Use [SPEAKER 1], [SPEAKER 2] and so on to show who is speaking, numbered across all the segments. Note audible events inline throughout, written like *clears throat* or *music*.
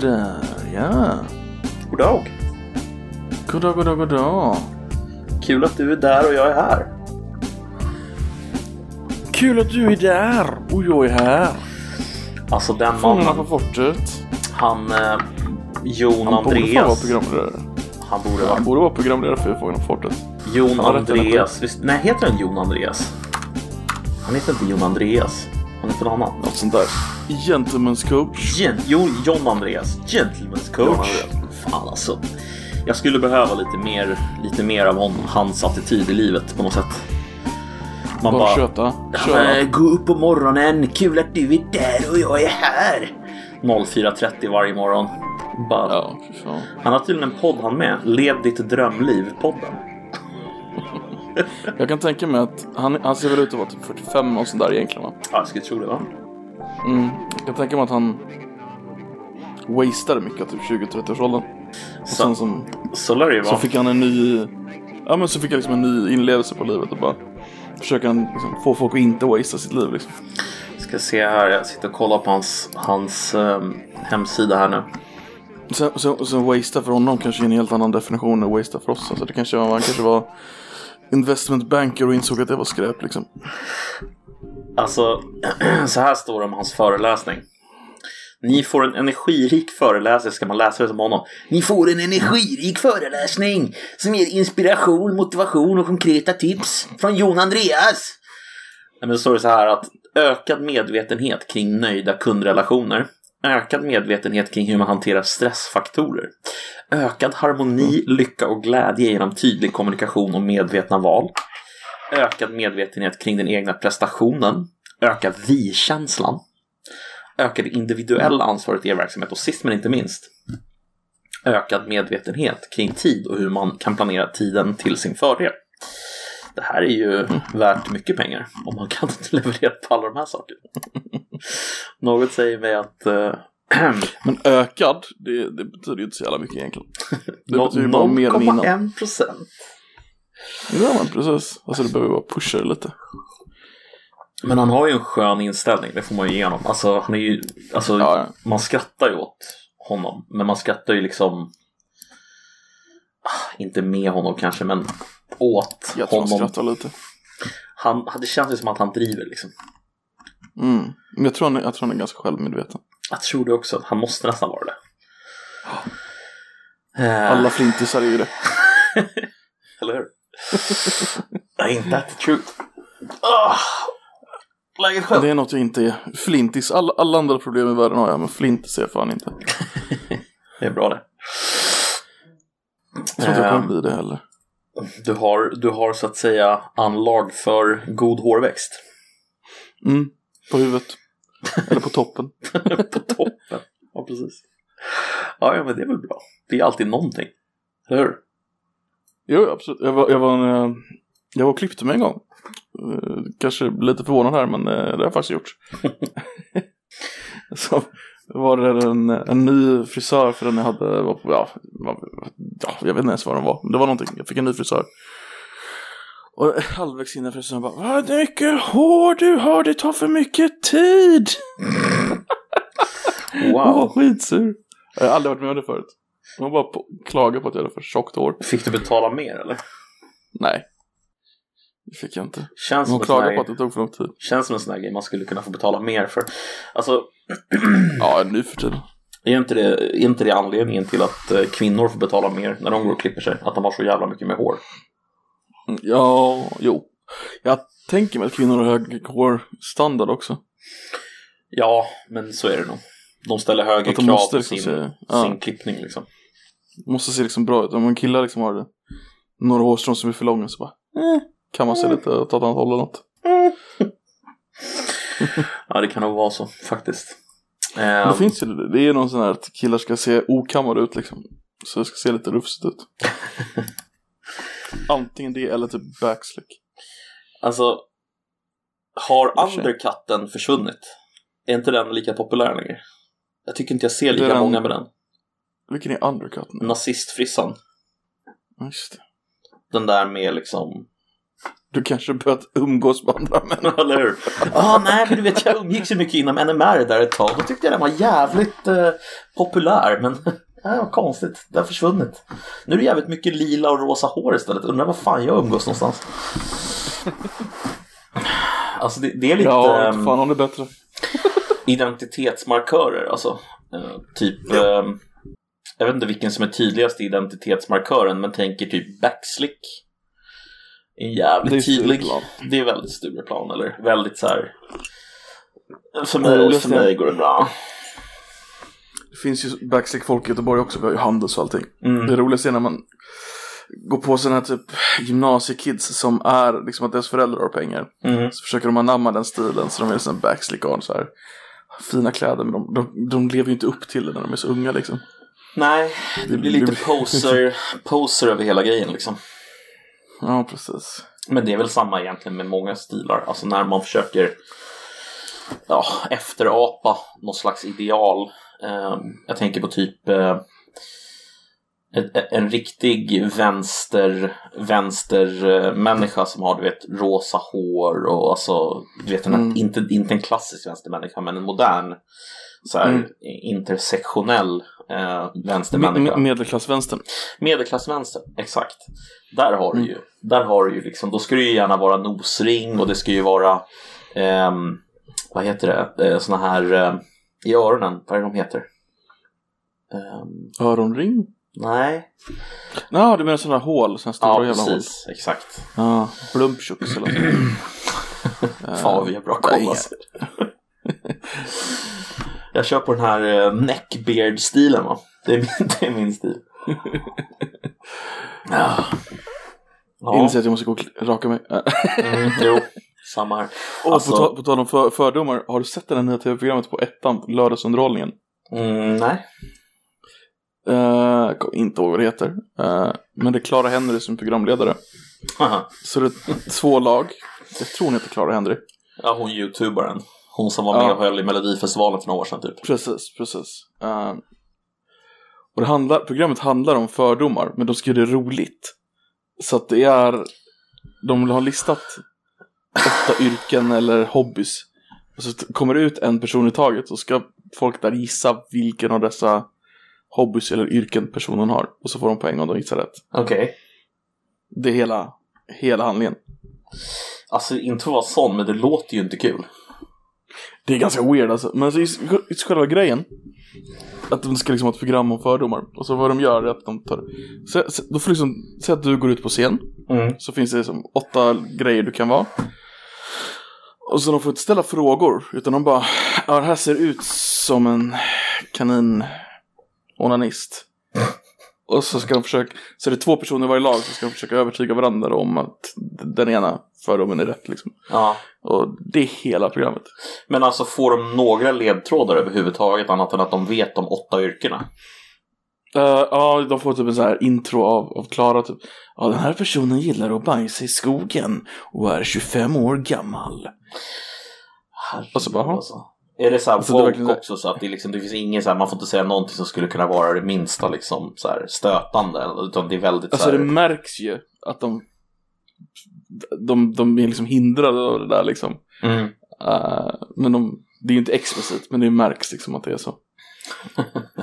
[SPEAKER 1] Goddag, ja.
[SPEAKER 2] Goddag!
[SPEAKER 1] Goddag, goddag, goddag.
[SPEAKER 2] Kul att du är där och jag är här.
[SPEAKER 1] Kul att du är där och jag är här.
[SPEAKER 2] Alltså den
[SPEAKER 1] Fångarna på
[SPEAKER 2] mannen,
[SPEAKER 1] fortet.
[SPEAKER 2] han eh, Jon
[SPEAKER 1] Han borde fan vara
[SPEAKER 2] Andreas. Han borde
[SPEAKER 1] Han
[SPEAKER 2] vara.
[SPEAKER 1] borde vara programledare för Fångarna på fortet.
[SPEAKER 2] Jon
[SPEAKER 1] Han
[SPEAKER 2] Andreas. Visst, nej, heter han Jon Andreas? Han heter inte Jon Andreas. Han heter något annat.
[SPEAKER 1] Något sånt där. Gentleman's coach.
[SPEAKER 2] Gen jo, John Andreas. Gentleman's
[SPEAKER 1] John
[SPEAKER 2] coach. Fan alltså. Jag skulle behöva lite mer, lite mer av honom, hans attityd i livet på något sätt. Man
[SPEAKER 1] Bara
[SPEAKER 2] bara...
[SPEAKER 1] köta.
[SPEAKER 2] Ja. Gå upp på morgonen, kul att du är där och jag är här. 04.30 varje morgon. Bara,
[SPEAKER 1] Ja.
[SPEAKER 2] Han har tydligen en podd han med. Lev ditt drömliv-podden.
[SPEAKER 1] Jag kan tänka mig att han, han ser väl ut att vara typ 45 och sånt där egentligen va?
[SPEAKER 2] Ja, jag skulle tro det va?
[SPEAKER 1] Mm. Jag kan tänka mig att han wastade mycket typ 20-30-årsåldern. Och sen
[SPEAKER 2] Så,
[SPEAKER 1] som,
[SPEAKER 2] så lär det ju
[SPEAKER 1] så
[SPEAKER 2] vara.
[SPEAKER 1] fick han en ny, ja men så fick han liksom en ny inlevelse på livet och bara försöker han liksom få folk att inte wastea sitt liv liksom.
[SPEAKER 2] Ska se här, jag sitter och kollar på hans, hans ehm, hemsida här nu.
[SPEAKER 1] Sen, sen, sen wastea för honom kanske är en helt annan definition än wastea för oss. Alltså det kanske var, han kanske var investment banker och insåg att det var skräp liksom.
[SPEAKER 2] Alltså, *clears throat* så här står det om hans föreläsning. Ni får en energirik föreläsare, ska man läsa det som honom. Ni får en energirik föreläsning som ger inspiration, motivation och konkreta tips från Jon Andreas. Men då står det så här att ökad medvetenhet kring nöjda kundrelationer. Ökad medvetenhet kring hur man hanterar stressfaktorer. Ökad harmoni, lycka och glädje genom tydlig kommunikation och medvetna val. Ökad medvetenhet kring den egna prestationen. Ökad vi-känslan. Ökad individuella ansvaret i er verksamhet och sist men inte minst ökad medvetenhet kring tid och hur man kan planera tiden till sin fördel. Det här är ju värt mycket pengar om man kan *laughs* leverera på alla de här sakerna. *laughs* Något säger mig att eh, *clears throat*
[SPEAKER 1] Men ökad, det, det betyder ju inte så jävla mycket egentligen. Det betyder ju bara mer än innan.
[SPEAKER 2] 0,1 procent.
[SPEAKER 1] Ja precis. Alltså det behöver bara pusha det lite.
[SPEAKER 2] Men han har ju en skön inställning, det får man ju ge honom. Alltså, han är ju, alltså,
[SPEAKER 1] Ja, ja.
[SPEAKER 2] man skrattar ju åt honom, men man skrattar ju liksom ah, inte med honom kanske, men åt
[SPEAKER 1] Jag tror
[SPEAKER 2] honom.
[SPEAKER 1] skrattar lite.
[SPEAKER 2] Han, det känns ju som att han driver liksom.
[SPEAKER 1] Mm. Men jag tror, han jag tror han är ganska självmedveten.
[SPEAKER 2] Jag tror det också, han måste nästan vara det. Eh,
[SPEAKER 1] Alla flintisar är ju det. *laughs*
[SPEAKER 2] Eller hur? Ain't that the truth? Ah, läget själv?
[SPEAKER 1] Det är något jag inte är. Flintis, alla, alla andra problem i världen har jag, men flintis är jag fan inte. *laughs*
[SPEAKER 2] Det är bra det.
[SPEAKER 1] Jag tror inte jag kommer bli det heller.
[SPEAKER 2] Du har, du har så att säga anlag för god hårväxt.
[SPEAKER 1] Mm. På huvudet. Eller på toppen. *laughs*
[SPEAKER 2] på toppen. Ja, precis. Ja, ja, men det är väl bra. Det är alltid någonting. Eller hur?
[SPEAKER 1] Jo, absolut. Jag var, jag var, en, eh, jag var och klippte mig en gång. Eh, Kanske lite förvånad här, men eh, det har jag faktiskt gjort. *laughs* Så var det en, en ny frisör för den jag hade, var på, ja, var- ja, jag vet inte ens vad den var. Det var någonting, jag fick en ny frisör. Och halvvägs in i frisören bara, vad mycket hår du har, det tar för mycket tid. Hon *laughs* var
[SPEAKER 2] Wow. *laughs*
[SPEAKER 1] skitsur. Jag har aldrig varit med om det förut. Hon bara på, klagade på att jag hade för tjockt hår.
[SPEAKER 2] Fick du betala mer eller?
[SPEAKER 1] Nej. Det fick jag inte.
[SPEAKER 2] Känns
[SPEAKER 1] Hon klagade på att det tog för lång tid.
[SPEAKER 2] känns som en sån här grej man skulle kunna få betala mer för. Alltså, *clears throat*
[SPEAKER 1] Ja, nu för tiden.
[SPEAKER 2] är inte det, är inte det anledningen till att eh, kvinnor får betala mer när de går och klipper sig? Att de har så jävla mycket mer hår?
[SPEAKER 1] Ja, jo. Jag tänker mig att kvinnor har hög hårstandard också.
[SPEAKER 2] Ja, men så är det nog. De ställer högre
[SPEAKER 1] de
[SPEAKER 2] krav på
[SPEAKER 1] liksom
[SPEAKER 2] sin,
[SPEAKER 1] se- ja.
[SPEAKER 2] sin klippning liksom.
[SPEAKER 1] Måste se liksom bra ut. Om en kille liksom har några hårstrån som är för långa så bara eh, kan man se lite åt ett annat håll eller något. *laughs*
[SPEAKER 2] Ja, det kan nog vara så faktiskt.
[SPEAKER 1] Men
[SPEAKER 2] Eh,
[SPEAKER 1] det finns ju det. Det är någon sån här att killar ska se okammade ut liksom. Så det ska se lite rufsigt ut. *laughs* Antingen det eller typ backslick.
[SPEAKER 2] Alltså, har undercutten försvunnit? Är inte den lika populär längre? Jag tycker inte jag ser lika
[SPEAKER 1] den-
[SPEAKER 2] många med den.
[SPEAKER 1] Vilken är undercut nu?
[SPEAKER 2] Nazistfrissan.
[SPEAKER 1] Ja, Just det.
[SPEAKER 2] Den där med liksom
[SPEAKER 1] Du kanske börjat umgås med andra män. *laughs*
[SPEAKER 2] Eller hur? ah, nej, men du vet, jag umgicks ju mycket inom NMR där ett tag. Då tyckte jag den var jävligt eh, populär, men *laughs* det var konstigt. Det har försvunnit. Nu är det jävligt mycket lila och rosa hår istället. Undrar vad fan jag umgås någonstans. Alltså det, det är lite
[SPEAKER 1] Ja,
[SPEAKER 2] ehm,
[SPEAKER 1] fan om det bättre.
[SPEAKER 2] identitetsmarkörer. Alltså, eh, typ, ehm, jag vet inte vilken som är tydligast identitetsmarkören, men tänker typ backslick. En jävligt
[SPEAKER 1] Det är
[SPEAKER 2] tydlig. Det är väldigt Stureplan, eller väldigt så här. För mig,
[SPEAKER 1] roligaste
[SPEAKER 2] för mig går det bra.
[SPEAKER 1] Det finns ju backstick-folk i Göteborg också, vi har ju Handels och allting.
[SPEAKER 2] Mm.
[SPEAKER 1] Det roligaste är när man går på sådana här typ gymnasiekids som är liksom att deras föräldrar har pengar.
[SPEAKER 2] Mm.
[SPEAKER 1] Så försöker de anamma den stilen så de är sån backslick on så här. Fina kläder men de, de, de lever ju inte upp till det när de är så unga liksom.
[SPEAKER 2] Nej, det blir lite poser, poser över hela grejen liksom.
[SPEAKER 1] Ja, precis.
[SPEAKER 2] Men det är väl samma egentligen med många stilar. Alltså när man försöker ja, efterapa något slags ideal. Eh, jag tänker på typ eh, en, riktig vänster, vänster eh, människa som har du vet rosa hår och alltså du vet en,
[SPEAKER 1] Mm.
[SPEAKER 2] inte, inte en klassisk vänstermänniska men en modern så här
[SPEAKER 1] Mm.
[SPEAKER 2] intersektionell eh, vänstermänniska.
[SPEAKER 1] me- medelklassvänstern.
[SPEAKER 2] Medelklassvänster, exakt. Där har du
[SPEAKER 1] Mm.
[SPEAKER 2] ju, där har du ju liksom, då ska det ju gärna vara nosring och det ska ju vara, ehm, vad heter det, eh, såna här eh, i öronen, vad är det de heter? Ehm,
[SPEAKER 1] Öronring?
[SPEAKER 2] Nej,
[SPEAKER 1] Ja, du menar sådana hål, sådana stora
[SPEAKER 2] ja
[SPEAKER 1] jävla hål.
[SPEAKER 2] precis, exakt.
[SPEAKER 1] Ja, blumptjux eller så. *clears throat*
[SPEAKER 2] Fan vad vi har bra koll alltså. Jag kör på den här eh, neckbeard-stilen va. Det är min, *laughs* det är min stil. ja. Ja,
[SPEAKER 1] Inser att jag måste gå och raka mig.
[SPEAKER 2] mm, jo, samma här.
[SPEAKER 1] Och
[SPEAKER 2] Alltså-
[SPEAKER 1] på, ta- på tal om för- fördomar, har du sett det här nya tv-programmet på ettan, lördagsunderhållningen?
[SPEAKER 2] Mm, nej.
[SPEAKER 1] Uh, jag kommer inte ihåg vad det heter. Eh, men det är Clara Henry som är programledare.
[SPEAKER 2] Aha.
[SPEAKER 1] Så det är två lag. Jag tror hon heter Clara Henry.
[SPEAKER 2] Ja, hon youtubaren. Hon som var med och höll i Melodifestivalen för några år sedan typ.
[SPEAKER 1] Precis, precis. Eh, och det handlar, programmet handlar om fördomar, men de ska göra det roligt. Så att det är, de har listat åtta *laughs* yrken eller hobbys. Och så kommer det ut en person i taget och ska folk där gissa vilken av dessa hobbys eller yrken personen har. Och så får de poäng om de gissar rätt.
[SPEAKER 2] Okej.
[SPEAKER 1] Det är hela, hela handlingen.
[SPEAKER 2] Alltså inte för att vara sån, men det låter ju inte kul.
[SPEAKER 1] Det är ganska weird alltså. Men alltså, just, just själva grejen. Att de ska liksom ha ett program om fördomar. Och så vad de gör är att de tar... Så, så, då får liksom, säg att du går ut på scen.
[SPEAKER 2] Mm.
[SPEAKER 1] Så finns det liksom åtta grejer du kan vara. Och så de får inte ställa frågor. Utan de bara, ja det här ser ut som en kanin onanist. Och så ska de försöka, så är det två personer i varje lag så ska de försöka övertyga varandra om att den ena fördomen är rätt liksom.
[SPEAKER 2] Ja.
[SPEAKER 1] Och det är hela programmet.
[SPEAKER 2] Men alltså får de några ledtrådar överhuvudtaget annat än att de vet de åtta yrkena?
[SPEAKER 1] Eh, ja, de får typ en så här intro av, av Klara typ. Ja, den här personen gillar att bajsa i skogen och är 25 år gammal. Och så bara,
[SPEAKER 2] alltså. Är det så här
[SPEAKER 1] Alltså,
[SPEAKER 2] woke
[SPEAKER 1] verkligen så-
[SPEAKER 2] också så att det, liksom, det finns ingen så här, man får inte säga någonting som skulle kunna vara det minsta liksom så här stötande utan det är väldigt
[SPEAKER 1] Alltså
[SPEAKER 2] så här,
[SPEAKER 1] det märks ju att de, de, de är liksom hindrade av det där liksom.
[SPEAKER 2] mm.
[SPEAKER 1] Eh, men de, det är ju inte explicit, men det märks liksom att det är så. *laughs*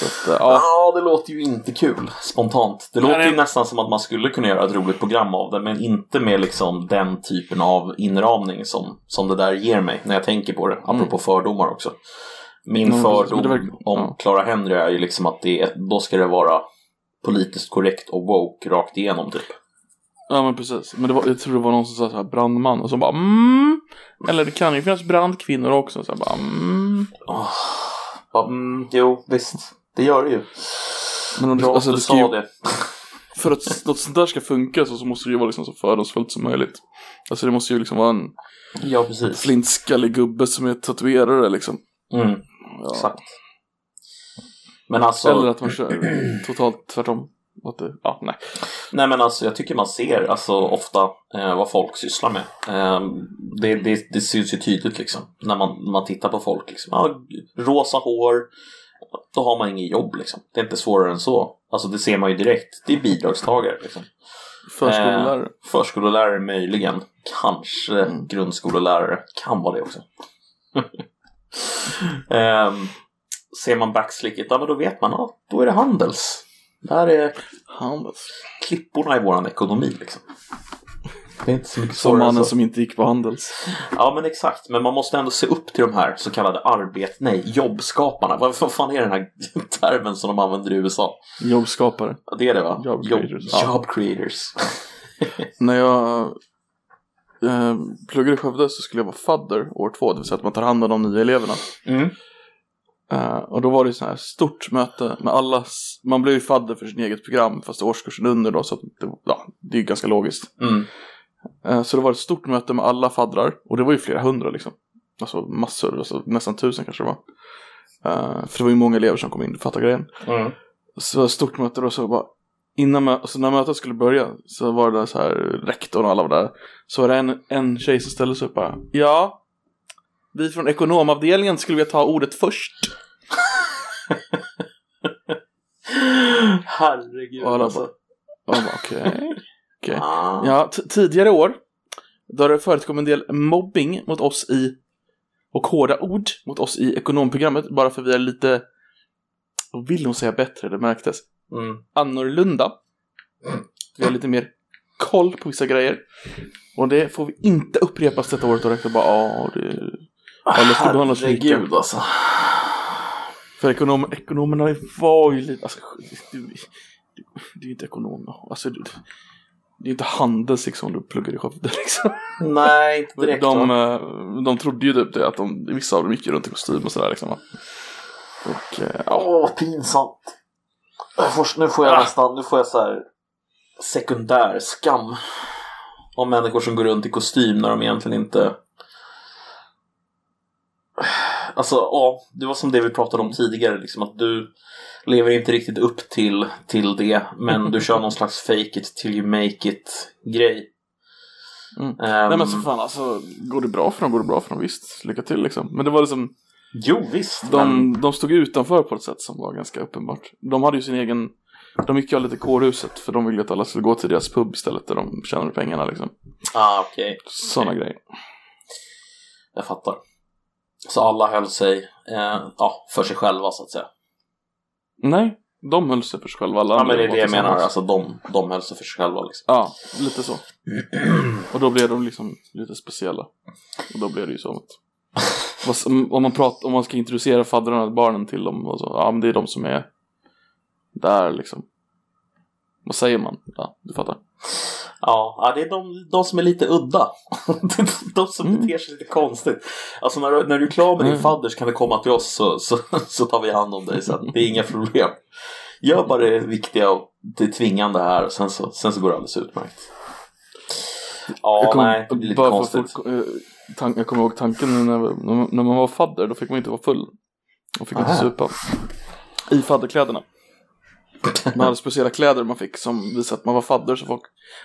[SPEAKER 1] så att, eh, ja.
[SPEAKER 2] Ja, det låter ju inte kul spontant. Det
[SPEAKER 1] Nej,
[SPEAKER 2] låter ju nästan som att man skulle kunna göra ett roligt program av det, men inte med liksom den typen av inramning som, som det där ger mig när jag tänker på det, apropå fördomar också. Min
[SPEAKER 1] Mm,
[SPEAKER 2] fördom
[SPEAKER 1] verkar-
[SPEAKER 2] om
[SPEAKER 1] ja.
[SPEAKER 2] Clara Henry är ju liksom att det, då ska det vara politiskt korrekt och woke rakt igenom typ.
[SPEAKER 1] ja, men precis. Men det var, jag tror det var någon som sa så här brandman och så bara mm. Eller det kan ju finnas brandkvinnor också. Så jag bara mm.
[SPEAKER 2] Ja, mm, jo, visst. Det gör det ju.
[SPEAKER 1] Men om det,
[SPEAKER 2] Bra
[SPEAKER 1] alltså,
[SPEAKER 2] att du
[SPEAKER 1] ska ju,
[SPEAKER 2] sa det. *laughs*
[SPEAKER 1] för att något sånt där ska funka så, så måste det ju vara liksom så fördomsfullt som möjligt. Alltså det måste ju liksom vara en
[SPEAKER 2] Ja, precis.
[SPEAKER 1] flintskallig gubbe som är tatuerare liksom.
[SPEAKER 2] Mm,
[SPEAKER 1] Ja.
[SPEAKER 2] exakt. Men alltså...
[SPEAKER 1] Eller att man kör *clears throat* totalt tvärtom. Ja, nej.
[SPEAKER 2] Nej men alltså jag tycker man ser alltså ofta eh, vad folk sysslar med. Eh, det, det, det syns ju tydligt liksom när man, när man tittar på folk. Liksom. Ja, rosa hår, då har man inget jobb liksom. Det är inte svårare än så. Alltså det ser man ju direkt. Det är bidragstagare liksom.
[SPEAKER 1] Förskollärare.
[SPEAKER 2] Eh, förskollärare möjligen. Kanske
[SPEAKER 1] Mm.
[SPEAKER 2] grundskolelärare. Kan vara det också. *laughs* Ehm, ser man backslicket, ja men då vet man, ja, då är det Handels. Det här är
[SPEAKER 1] Handels.
[SPEAKER 2] klipporna i våran ekonomi liksom. Det är inte så mycket
[SPEAKER 1] Som mannen
[SPEAKER 2] så.
[SPEAKER 1] som inte gick på Handels.
[SPEAKER 2] Ja men exakt, men man måste ändå se upp till de här så kallade arbet... Nej, jobbskaparna. Vad, fan är den här *laughs* termen som de använder i USA?
[SPEAKER 1] Jobbskapare.
[SPEAKER 2] Ja, Det är det va?
[SPEAKER 1] Job
[SPEAKER 2] Jobb-
[SPEAKER 1] creators, ja.
[SPEAKER 2] Job creators. *laughs*
[SPEAKER 1] När jag eh, pluggade i Skövde så skulle jag vara fadder år två, det vill säga att man tar hand om de nya eleverna.
[SPEAKER 2] Mm.
[SPEAKER 1] Eh, och då var det så här stort möte med alla, man blev ju fadder för sin eget program fast årskursen under då så att det, ja, det är ju ganska logiskt.
[SPEAKER 2] Mm.
[SPEAKER 1] Eh, så det var ett stort möte med alla faddrar och det var ju flera hundra liksom. Alltså massor, alltså, nästan tusen kanske det var. Eh, för det var ju många elever som kom in och fattade grejen.
[SPEAKER 2] Mm.
[SPEAKER 1] Så stort möte då så bara Innan alltså när mötet skulle börja så var det så här rektorn och alla var där. Så var det en, en tjej som ställde sig upp och bara Ja Vi från ekonomavdelningen skulle vilja ta ordet först. *laughs*
[SPEAKER 2] Herregud
[SPEAKER 1] Och alla
[SPEAKER 2] alltså.
[SPEAKER 1] Och bara okej. Okej.
[SPEAKER 2] Ah.
[SPEAKER 1] Ja, tidigare år då har det förekommit en del mobbing mot oss i och hårda ord mot oss i ekonomprogrammet bara för vi är lite vad vill hon säga bättre, det märktes.
[SPEAKER 2] Mm.
[SPEAKER 1] annorlunda. Vi har lite mer koll på vissa grejer. Och det får vi inte upprepas detta året och rektor bara ja, det... Alla ska behandlas lika.
[SPEAKER 2] Herregud alltså.
[SPEAKER 1] För ekonom, ekonomerna var ju lite, alltså, det, det, det är inte ekonomer. Alltså, det, det är inte handels liksom du pluggar i Skövde liksom.
[SPEAKER 2] Nej, inte direkt
[SPEAKER 1] De, eh, de trodde ju typ det, att de, vissa av dem gick runt i kostym och sådär liksom. Och eh, ja,
[SPEAKER 2] Åh, pinsamt. Jag får- Nu får jag
[SPEAKER 1] Ah.
[SPEAKER 2] nästan, nu får jag så här sekundär skam. Om människor som går runt i kostym när de egentligen inte... Alltså, ja, det var som det vi pratade om tidigare, liksom att du lever inte riktigt upp till, till det, men du kör någon slags fake it till you make it grej.
[SPEAKER 1] Mm.
[SPEAKER 2] Ehm,
[SPEAKER 1] nej men så fan alltså, går det bra för dem, går det bra för dem, visst, lycka till liksom. Men det var liksom
[SPEAKER 2] Jo, visst.
[SPEAKER 1] De,
[SPEAKER 2] men-
[SPEAKER 1] de stod utanför på ett sätt som var ganska uppenbart. De hade ju sin egen, de gick ju aldrig till kårhuset för de ville att alla skulle gå till deras pub istället där de tjänade pengarna liksom.
[SPEAKER 2] Ah, okej.
[SPEAKER 1] Sådana grejer.
[SPEAKER 2] Jag fattar. Så alla höll sig eh, ja, för sig själva så att säga.
[SPEAKER 1] Nej, de höll sig för sig själva. Alla
[SPEAKER 2] Ja men det är det jag menar, alltså de, de höll sig för sig själva liksom.
[SPEAKER 1] Ja, lite så. Och då blev de liksom lite speciella. Och då blev det ju så att *laughs* om man, pratar, om man ska introducera faddrarna, barnen till dem och så, ja men det är de som är där liksom. Vad säger man? Ja, du fattar.
[SPEAKER 2] Ja, ja, det är de, de som är lite udda. Är *laughs* de som
[SPEAKER 1] Mm.
[SPEAKER 2] beter sig lite konstigt. Alltså när, du- när du är klar med din
[SPEAKER 1] Mm.
[SPEAKER 2] fadder så kan du komma till oss så, så, så tar vi hand om dig sen. Det är inga problem. Gör bara det viktiga och det tvingande här och sen så, sen så går det alldeles utmärkt. Ja,
[SPEAKER 1] Jag kom-
[SPEAKER 2] nej, det blir lite
[SPEAKER 1] bara
[SPEAKER 2] konstigt.
[SPEAKER 1] Folk, eh, tank, jag kommer ihåg tanken när, när, man- man var fadder, då fick man inte vara full. Man fick inte
[SPEAKER 2] Aha.
[SPEAKER 1] supa. I fadderkläderna. Man hade speciella kläder man fick som visade att man var fadder. Så folk,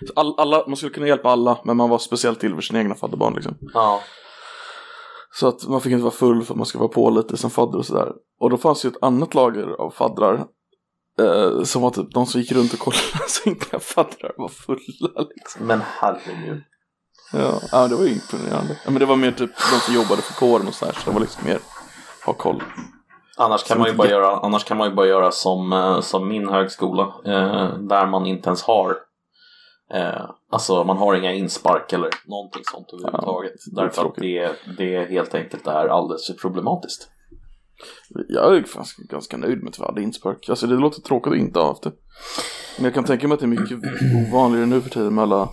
[SPEAKER 1] så all, alla, man skulle kunna hjälpa alla, men man var speciellt till för sina egna fadderbarn. Liksom.
[SPEAKER 2] Ja.
[SPEAKER 1] Så att man fick inte vara full för att man skulle vara på lite som fadder och sådär. Och då fanns ju ett annat lager av faddrar. Eh, som var typ de som gick runt och kollade *laughs* så inga faddrar var fulla liksom.
[SPEAKER 2] Men herregud.
[SPEAKER 1] Ja, ja det var ju imponerande. Ja, men det var mer typ de som jobbade för kåren och sådär, så det var liksom mer ha koll.
[SPEAKER 2] Annars kan, man ju bara göra, annars kan man ju bara göra som, eh, som min högskola. Eh, där man inte ens har eh, Alltså man har inga inspark eller någonting sånt överhuvudtaget.
[SPEAKER 1] är
[SPEAKER 2] därför att det, det helt enkelt är alldeles för problematiskt.
[SPEAKER 1] Jag är ganska nöjd med att vi hade inspark. Alltså det låter tråkigt att inte ha haft det. Men jag kan tänka mig att det är mycket ovanligare nu för tiden med alla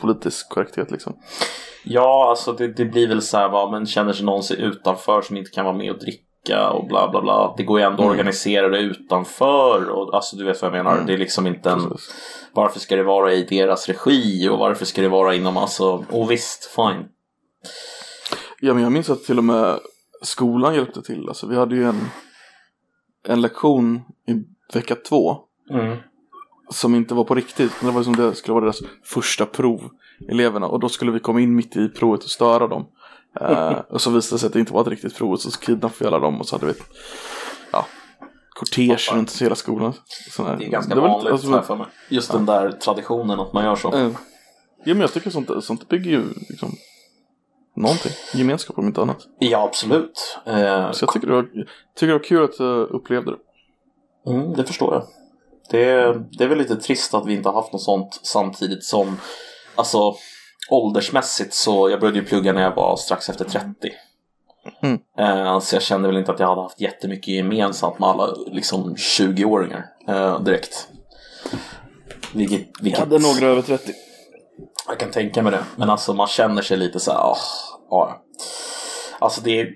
[SPEAKER 1] politisk korrekthet liksom.
[SPEAKER 2] Ja, alltså det, det blir väl så här, va, men känner sig någon sig utanför som inte kan vara med och dricka och bla bla bla. Det går ju ändå att
[SPEAKER 1] Mm.
[SPEAKER 2] organisera det utanför. Och, alltså du vet vad jag menar.
[SPEAKER 1] Mm.
[SPEAKER 2] Det är liksom inte en...
[SPEAKER 1] Precis.
[SPEAKER 2] Varför ska det vara i deras regi och varför ska det vara inom, alltså, och visst, fine.
[SPEAKER 1] Ja men jag minns att till och med skolan hjälpte till. Alltså vi hade ju en, en lektion i vecka två
[SPEAKER 2] Mm.
[SPEAKER 1] Som inte var på riktigt. Men det var som det skulle vara deras första prov, eleverna. Och då skulle vi komma in mitt i provet och störa dem. Eh, och så visade det sig att det inte var ett riktigt prov. Och så kidnappade vi alla dem och så hade vi, ja, kortege runt hela skolan. Sån här-
[SPEAKER 2] Det är ganska
[SPEAKER 1] var lite-
[SPEAKER 2] vanligt
[SPEAKER 1] alltså,
[SPEAKER 2] här för mig. Just den där traditionen att man gör så.
[SPEAKER 1] eh, Ja men jag tycker sånt, sånt bygger ju liksom någonting. Gemenskap om inte annat.
[SPEAKER 2] Ja, absolut. Eh,
[SPEAKER 1] Så jag tycker det var, tycker det var kul att jag upplevde det.
[SPEAKER 2] Mm, det förstår jag. Det är, det är väl lite trist att vi inte har haft något sånt samtidigt som Alltså åldersmässigt så jag började ju plugga när jag var strax efter 30.
[SPEAKER 1] Mm.
[SPEAKER 2] Eh, så jag kände väl inte att jag hade haft jättemycket gemensamt med alla liksom 20-åringar eh, direkt. Vilket,
[SPEAKER 1] Jag
[SPEAKER 2] vilket
[SPEAKER 1] hade några över 30.
[SPEAKER 2] jag kan tänka mig det. Men alltså man känner sig lite så här, ja. Alltså det är,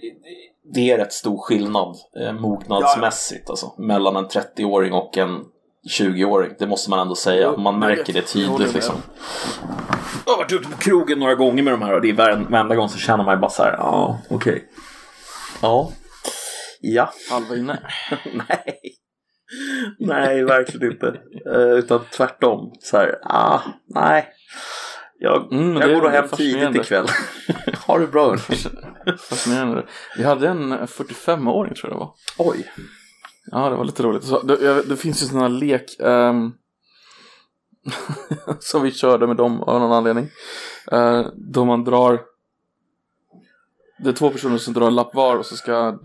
[SPEAKER 2] det är rätt stor skillnad eh, mognadsmässigt alltså, mellan en 30-åring och en 20-åring. Det måste man ändå säga. Man märker det tydligt liksom. Jag har varit ute på krogen några gånger med de här och det är var- varenda gång så känner man ju bara så här, ja okej. Ja. Ja.
[SPEAKER 1] Halva inne. *laughs*
[SPEAKER 2] Nej. Nej, verkligen inte. Eh, utan tvärtom. Så här, ah, nej. Jag,
[SPEAKER 1] Mm,
[SPEAKER 2] jag går nog hem tidigt ikväll. *laughs* ha det bra. hörni.
[SPEAKER 1] Fascinerande. Vi hade en 45-åring tror jag det var.
[SPEAKER 2] Oj.
[SPEAKER 1] Ja, det var lite roligt. Så, det, det finns ju här lek ehm, *laughs* som vi körde med dem av någon anledning. Uh, då man drar Det är två personer som drar en lapp var och så ska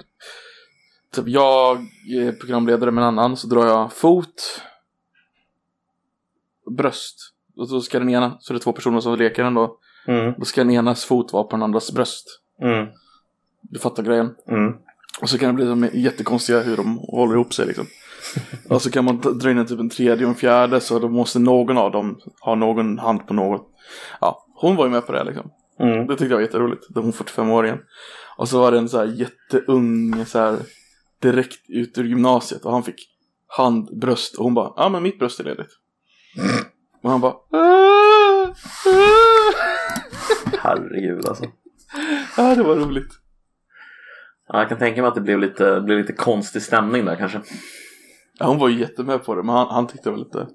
[SPEAKER 1] Typ jag är programledare med en annan så drar jag fot Bröst Och så ska den ena, så det är två personer som leker den då
[SPEAKER 2] Mm,
[SPEAKER 1] Då ska den enas fot vara på den andras bröst
[SPEAKER 2] mm,
[SPEAKER 1] Du fattar grejen?
[SPEAKER 2] mm.
[SPEAKER 1] Och så kan det bli de jättekonstiga hur de håller ihop sig liksom. Och så kan man dra in en typ en tredje och en fjärde så då måste någon av dem ha någon hand på något. Ja, hon var ju med på det liksom.
[SPEAKER 2] Mm.
[SPEAKER 1] Det tyckte jag var jätteroligt. Hon 45-åringen. Och så var det en så här jätteung så här direkt ut ur gymnasiet och han fick hand, bröst och hon bara ja men mitt bröst är ledigt. Och han bara "Ah, ah."
[SPEAKER 2] Herregud alltså.
[SPEAKER 1] Ja det var roligt.
[SPEAKER 2] Ja, jag kan tänka mig att det blev lite, blev lite konstig stämning där kanske.
[SPEAKER 1] Ja, hon var ju jättemed på det men han, han tyckte väl lite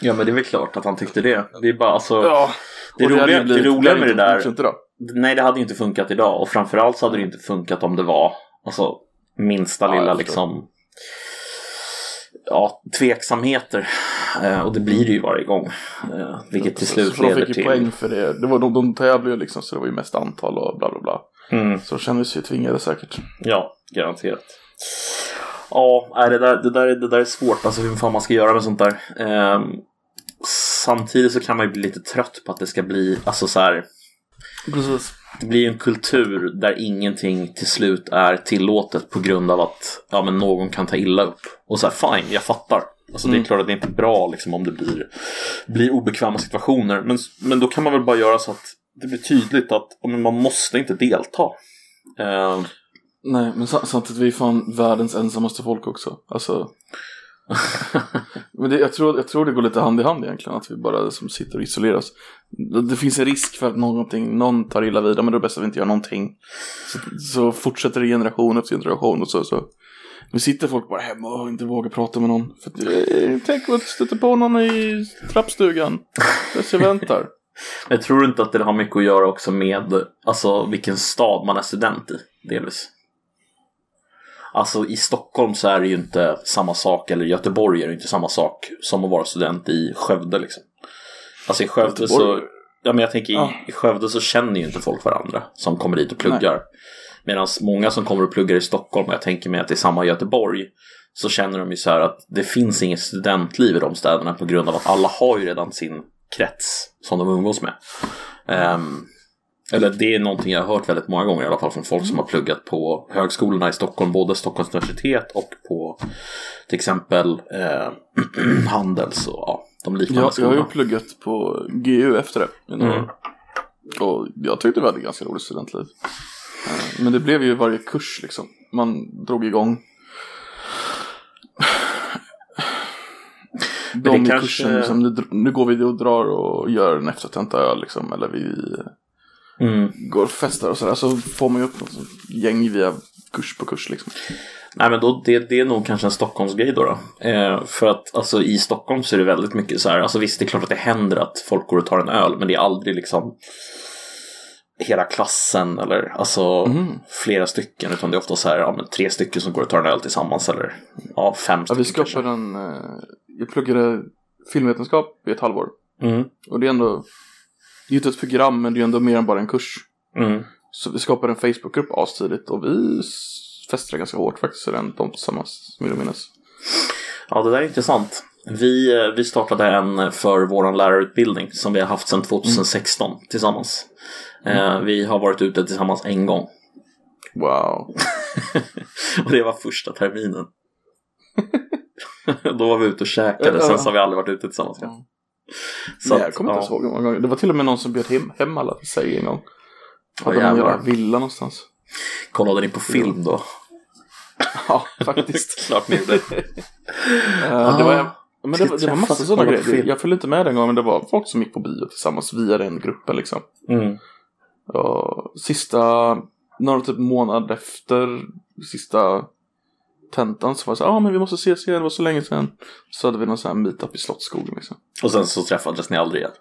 [SPEAKER 2] Ja men det är väl klart att han tyckte det. Det är bara alltså.
[SPEAKER 1] Ja,
[SPEAKER 2] Det roliga- det
[SPEAKER 1] blivit-
[SPEAKER 2] roliga
[SPEAKER 1] hade
[SPEAKER 2] med det där-. Nej det hade ju inte funkat idag. Och framförallt så hade det inte funkat om det var alltså minsta
[SPEAKER 1] Ja,
[SPEAKER 2] lilla liksom ja, tveksamheter. Eh, och det blir det ju varje gång. Eh, vilket till slut
[SPEAKER 1] så de
[SPEAKER 2] leder
[SPEAKER 1] fick ju
[SPEAKER 2] till...
[SPEAKER 1] poäng för det. det var, de, de tävlade ju liksom så det var ju mest antal och bla bla bla.
[SPEAKER 2] Mm,
[SPEAKER 1] Så kände sig tvingade säkert.
[SPEAKER 2] ja, garanterat. Ja, det, där, det, där, är- det där är svårt. Alltså hur fan man ska göra med sånt där. Eh, samtidigt så kan man ju bli lite trött på att det ska bli, alltså så här.
[SPEAKER 1] Precis.
[SPEAKER 2] Det blir en kultur där ingenting till slut är tillåtet på grund av att ja, men någon kan ta illa upp. Och så här, fine, jag fattar. Alltså, Det är
[SPEAKER 1] Mm.
[SPEAKER 2] klart att det inte är bra liksom, om det blir, blir obekväma situationer. Men, men då kan man väl bara göra så att det blir tydligt att men man måste inte delta. Eh,
[SPEAKER 1] Nej, men sa- samtidigt vi är fan världens ensammaste folk också. Alltså. *laughs* men det, jag, tror, jag tror det går lite hand i hand egentligen. Att vi bara som sitter och isolerar oss. Det, det finns en risk för att någonting, någon tar illa vidare. Men då är det bäst att vi inte gör någonting. Så, så fortsätter det generation efter generation. Och så, så. Nu sitter folk bara hemma och inte vågar prata med någon. För att, eh, tänk att stöter på någon i trappstugan. *laughs* Där jag väntar.
[SPEAKER 2] Jag tror inte att det har mycket att göra också med alltså, vilken stad man är student i, delvis. Alltså i Stockholm så är det ju inte samma sak, eller i Göteborg är det inte samma sak som att vara student i Skövde liksom. Alltså i Skövde så,
[SPEAKER 1] Göteborg?
[SPEAKER 2] ja men jag tänker i,
[SPEAKER 1] Ja.
[SPEAKER 2] i Skövde så känner ju inte folk varandra som kommer dit och pluggar. Medan många som kommer och pluggar i Stockholm, och jag tänker mig att det är samma i Göteborg, så känner de ju så här att det finns inget studentliv i de städerna på grund av att alla har ju redan sin krets som de umgås med. Ehm, eller det är någonting jag har hört väldigt många gånger i alla fall från folk som har pluggat på högskolorna i Stockholm, både Stockholms universitet och på till exempel eh, *clears throat* Handels och ja, de liknande
[SPEAKER 1] Jag, jag har ju
[SPEAKER 2] skolorna.
[SPEAKER 1] pluggat på GU efter det.
[SPEAKER 2] Mm.
[SPEAKER 1] Och jag tyckte vi hade ganska roligt studentliv. Eh, Men det blev ju varje kurs liksom. Man drog igång. De i
[SPEAKER 2] kanske-
[SPEAKER 1] kursen, liksom, nu, nu går vi och drar och gör en eftertenta öl liksom. Eller vi
[SPEAKER 2] Mm.
[SPEAKER 1] går och festar och sådär. Så får man ju upp något gäng via kurs på kurs liksom.
[SPEAKER 2] Nej men då, det, det är nog kanske en Stockholmsgrej då. då. Eh, för att alltså, i Stockholm så är det väldigt mycket så här, alltså visst det är klart att det händer att folk går och tar en öl men det är aldrig liksom hela klassen eller alltså
[SPEAKER 1] Mhm.
[SPEAKER 2] flera stycken utan det är ofta så här, ja, men tre stycken som går och tar en öl tillsammans eller ja, fem
[SPEAKER 1] Ja,
[SPEAKER 2] stycken
[SPEAKER 1] vi skapade en, eh, jag pluggade filmvetenskap i ett halvår.
[SPEAKER 2] Mm.
[SPEAKER 1] Och det är ändå, det är inte ett program men det är ändå mer än bara en kurs.
[SPEAKER 2] Mm.
[SPEAKER 1] Så vi skapade en Facebookgrupp astidigt och vi festade ganska hårt faktiskt i den, de tillsammans, vill jag minnas.
[SPEAKER 2] Ja, det där är intressant. Vi, eh, vi startade en för vår lärarutbildning som vi har haft sedan 2016 tillsammans. Eh, vi har varit ute tillsammans en gång.
[SPEAKER 1] Wow. *laughs*
[SPEAKER 2] och det var första terminen. *laughs* *laughs* Då var vi ute och käkade, sen så har vi aldrig varit ute tillsammans igen.
[SPEAKER 1] Mm.
[SPEAKER 2] Så
[SPEAKER 1] jag kommer inte
[SPEAKER 2] ja.
[SPEAKER 1] ihåg hur många gånger. Det var till och med någon som bjöd hem, hem alla till sig en gång. Hade
[SPEAKER 2] Ja,
[SPEAKER 1] någon villa någonstans.
[SPEAKER 2] Kollade ni på film då? *laughs*
[SPEAKER 1] Ja, faktiskt. *laughs*
[SPEAKER 2] Klart ni gjorde.
[SPEAKER 1] Ja, det var, men det, var- det var massa sådana grejer. Jag följde inte med den gången, men det var folk som gick på bio tillsammans via den gruppen liksom.
[SPEAKER 2] Mm.
[SPEAKER 1] Och sista, några typ månad efter sista tentan så var det så ja ah, men vi måste ses igen, det var så länge sedan. Så hade vi någon sån här meetup i Slottsskogen liksom.
[SPEAKER 2] Och sen så träffades ni aldrig igen.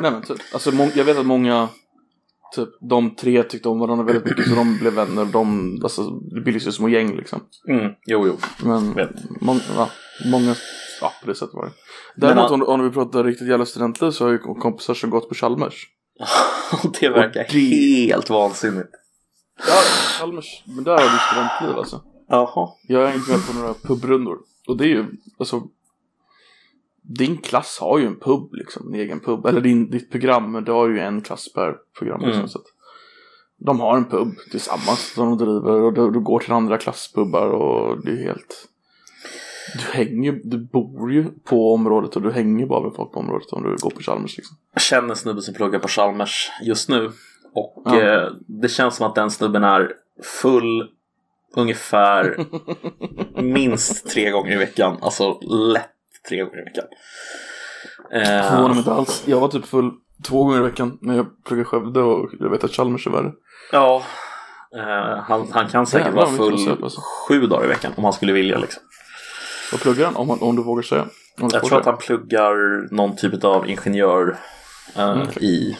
[SPEAKER 1] Nej men typ, alltså må- jag vet att många, typ de tre tyckte om varandra väldigt mycket så de blev vänner. De, alltså det bildades ju små gäng liksom.
[SPEAKER 2] Mm. Jo, jo.
[SPEAKER 1] Men
[SPEAKER 2] Vet.
[SPEAKER 1] många, ja, många, ja på det sättet var det. Däremot
[SPEAKER 2] Men,
[SPEAKER 1] om, om vi pratar riktigt jävla studentliv så har jag ju kompisar som gått på Chalmers. *laughs*
[SPEAKER 2] det verkar
[SPEAKER 1] det-
[SPEAKER 2] helt vansinnigt.
[SPEAKER 1] Ja, Chalmers, men där har du studentliv alltså.
[SPEAKER 2] Jaha.
[SPEAKER 1] Jag är inte med på några pubrundor. Och det är ju, alltså din klass har ju en pub liksom, en egen pub. Eller din, ditt program, men du har ju en klass per program. Liksom,
[SPEAKER 2] Mm.
[SPEAKER 1] så att de har en pub tillsammans som de driver och du, du går till andra klasspubbar och det är helt... Du hänger du bor ju på området och du hänger bara med folk på området om du går på Chalmers liksom.
[SPEAKER 2] Jag känner en snubbe som pluggar på Chalmers just nu. Och
[SPEAKER 1] Ja.
[SPEAKER 2] eh, det känns som att den snubben är full ungefär *laughs* minst tre gånger i veckan. Alltså lätt tre gånger i veckan. Eh,
[SPEAKER 1] Förvånar mig inte alls. Jag var typ full två gånger i veckan när jag pluggade i Skövde och jag vet att Chalmers är värre.
[SPEAKER 2] ja, eh, han, han kan säkert
[SPEAKER 1] Jävlar,
[SPEAKER 2] vara full
[SPEAKER 1] att alltså.
[SPEAKER 2] sju dagar i veckan om han skulle vilja. Liksom.
[SPEAKER 1] Vad pluggar han? Om, om du vågar säga. Du
[SPEAKER 2] Jag tror att
[SPEAKER 1] säga.
[SPEAKER 2] han pluggar någon typ av ingenjör eh,
[SPEAKER 1] Mm, okej.
[SPEAKER 2] i,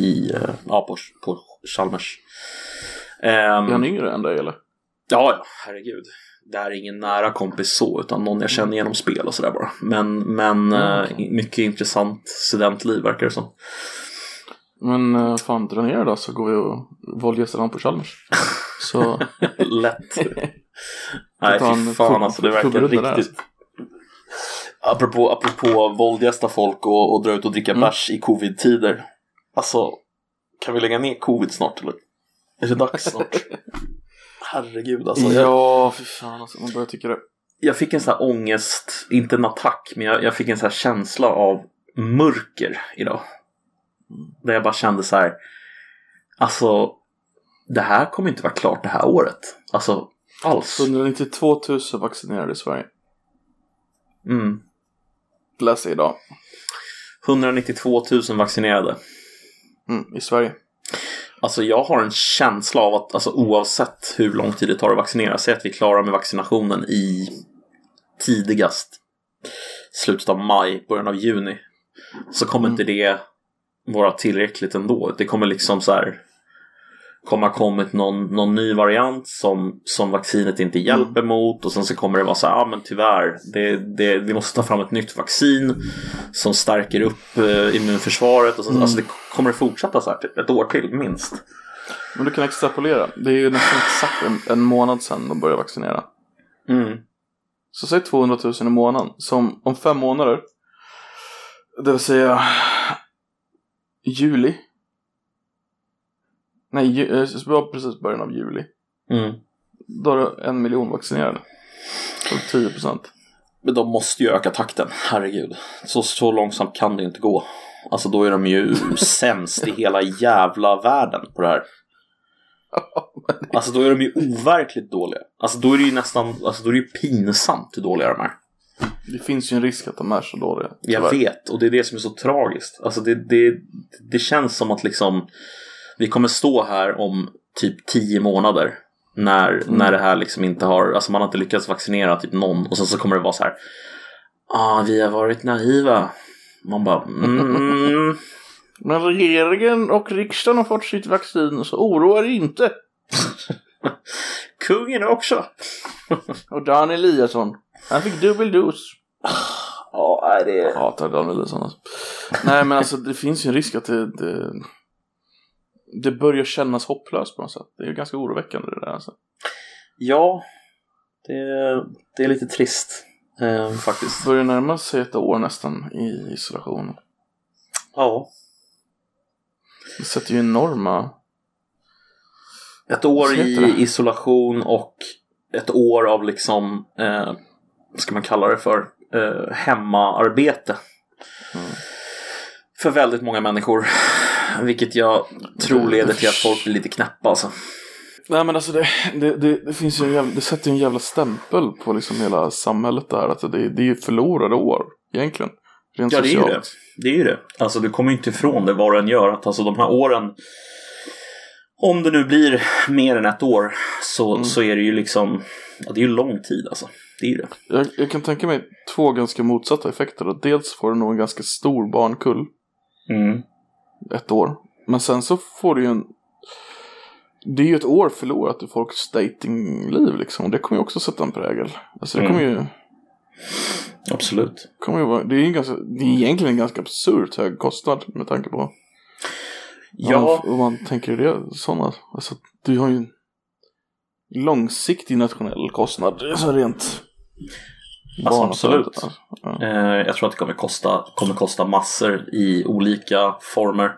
[SPEAKER 2] i eh, ja, på, på Chalmers. Ehm,
[SPEAKER 1] Är han yngre än dig eller?
[SPEAKER 2] Ja, ja, herregud. Det här är ingen nära kompis så, utan någon jag känner genom spel och sådär bara. Men, men
[SPEAKER 1] Mm,
[SPEAKER 2] eh,
[SPEAKER 1] okej.
[SPEAKER 2] mycket intressant studentliv verkar det som.
[SPEAKER 1] Men uh, fan dra ner då så går vi och våldgästar på Chalmers. *laughs* Så
[SPEAKER 2] Lätt. *laughs* Nej, fy fan alltså, det verkar riktigt... Apropå, apropå våldgästa folk och, och dra ut och dricka
[SPEAKER 1] Mm.
[SPEAKER 2] bärs i covid-tider. Alltså, kan vi lägga ner covid snart eller? Är det dags snart? *laughs* Herregud alltså. Jag,
[SPEAKER 1] ja, fy fan alltså. Man börjar tycka det.
[SPEAKER 2] jag fick en sån här ångest, inte en attack, men jag, jag fick en sån här känsla av mörker idag. Där jag bara kände så här, alltså det här kommer inte vara klart det här året. Alltså alls.
[SPEAKER 1] 192 000 vaccinerade i Sverige.
[SPEAKER 2] Mm.
[SPEAKER 1] Läser idag.
[SPEAKER 2] 192 000 vaccinerade.
[SPEAKER 1] Mm, I Sverige.
[SPEAKER 2] Alltså jag har en känsla av att alltså, oavsett hur lång tid det tar att vaccinera, säg att vi är klara med vaccinationen i tidigast slutet av maj, början av juni. Så kommer
[SPEAKER 1] Mm.
[SPEAKER 2] inte det vara tillräckligt ändå. Det kommer liksom så här kommer ha kommit någon, någon ny variant som, som vaccinet inte hjälper mot och sen så kommer det vara så här, ja ah, men tyvärr, det, det, vi måste ta fram ett nytt vaccin som stärker upp eh, immunförsvaret och så, alltså det kommer det fortsätta så här typ ett år till minst.
[SPEAKER 1] Men du kan extrapolera. Det är ju nästan exakt en, en månad sedan de började vaccinera.
[SPEAKER 2] Mm.
[SPEAKER 1] Så säg 200 000 i månaden. Som om fem månader. Det vill säga juli. Nej, ju, eh, det var precis början av juli.
[SPEAKER 2] Mm.
[SPEAKER 1] Då är det en miljon vaccinerade. Så 10 procent.
[SPEAKER 2] Men de måste ju öka takten, herregud. Så, så långsamt kan det inte gå. Alltså då är de ju sämst i hela jävla världen på det här. *laughs* Alltså då är de ju overkligt dåliga. Alltså då är det ju nästan, alltså då är det ju pinsamt hur dåliga de är.
[SPEAKER 1] Det finns ju en risk att de är så dåliga.
[SPEAKER 2] Jag
[SPEAKER 1] tyvärr.
[SPEAKER 2] vet, och det är det som är så tragiskt. Alltså det, det, det känns som att liksom vi kommer stå här om typ tio månader. När,
[SPEAKER 1] Mm.
[SPEAKER 2] när det här liksom inte har, alltså man har inte lyckats vaccinera typ någon och sen så kommer det vara så här. Ah, vi har varit naiva. Man bara, mm, *laughs*
[SPEAKER 1] Men regeringen och riksdagen har fått sitt vaccin så oroa dig inte. *laughs*
[SPEAKER 2] Kungen också. *laughs*
[SPEAKER 1] Och Dan Eliasson, han fick dubbel dos.
[SPEAKER 2] Ja, nej, det
[SPEAKER 1] Jag hatar Dan Eliasson alltså. Nej men alltså det finns ju en risk att det, det, det börjar kännas hopplöst på något sätt. Det är ganska oroväckande det där alltså.
[SPEAKER 2] Ja, det, det är lite trist eh, faktiskt.
[SPEAKER 1] Det börjar närma sig ett år nästan i isolation.
[SPEAKER 2] Ja.
[SPEAKER 1] Det sätter ju enorma...
[SPEAKER 2] Ett år i isolation och ett år av liksom, eh, vad ska man kalla det för, eh, hemmaarbete.
[SPEAKER 1] Mm.
[SPEAKER 2] För väldigt många människor. Vilket jag tror leder till att folk blir lite knäppa alltså.
[SPEAKER 1] Nej men alltså det, det, det, det finns ju en jävla, det sätter ju en jävla stämpel på liksom hela samhället där. Att det, det är ju förlorade år egentligen. Rent
[SPEAKER 2] Ja, det är ju det. Det är ju det. Alltså du kommer ju inte ifrån det vad du än gör. Att alltså de här åren, om det nu blir mer än ett år, så,
[SPEAKER 1] Mm.
[SPEAKER 2] så är det ju liksom, ja, det är ju lång tid alltså. Det är det.
[SPEAKER 1] Jag, jag kan tänka mig två ganska motsatta effekter. Dels får du nog en ganska stor barnkull
[SPEAKER 2] Mm.
[SPEAKER 1] Ett år. Men sen så får du ju en... Det är ju ett år förlorat i folks datingliv liksom. Och det kommer ju också sätta en prägel. Alltså det kommer ju...
[SPEAKER 2] Absolut.
[SPEAKER 1] Kommer ju vara, det, är ju ganska, det är egentligen en ganska absurt hög kostnad med tanke på
[SPEAKER 2] Ja,
[SPEAKER 1] Om man tänker det sådana. Alltså, du har ju en långsiktig nationell kostnad. Alltså rent.
[SPEAKER 2] Alltså, absolut.
[SPEAKER 1] Ja.
[SPEAKER 2] eh, jag tror att det kommer kosta, kommer kosta massor i olika former.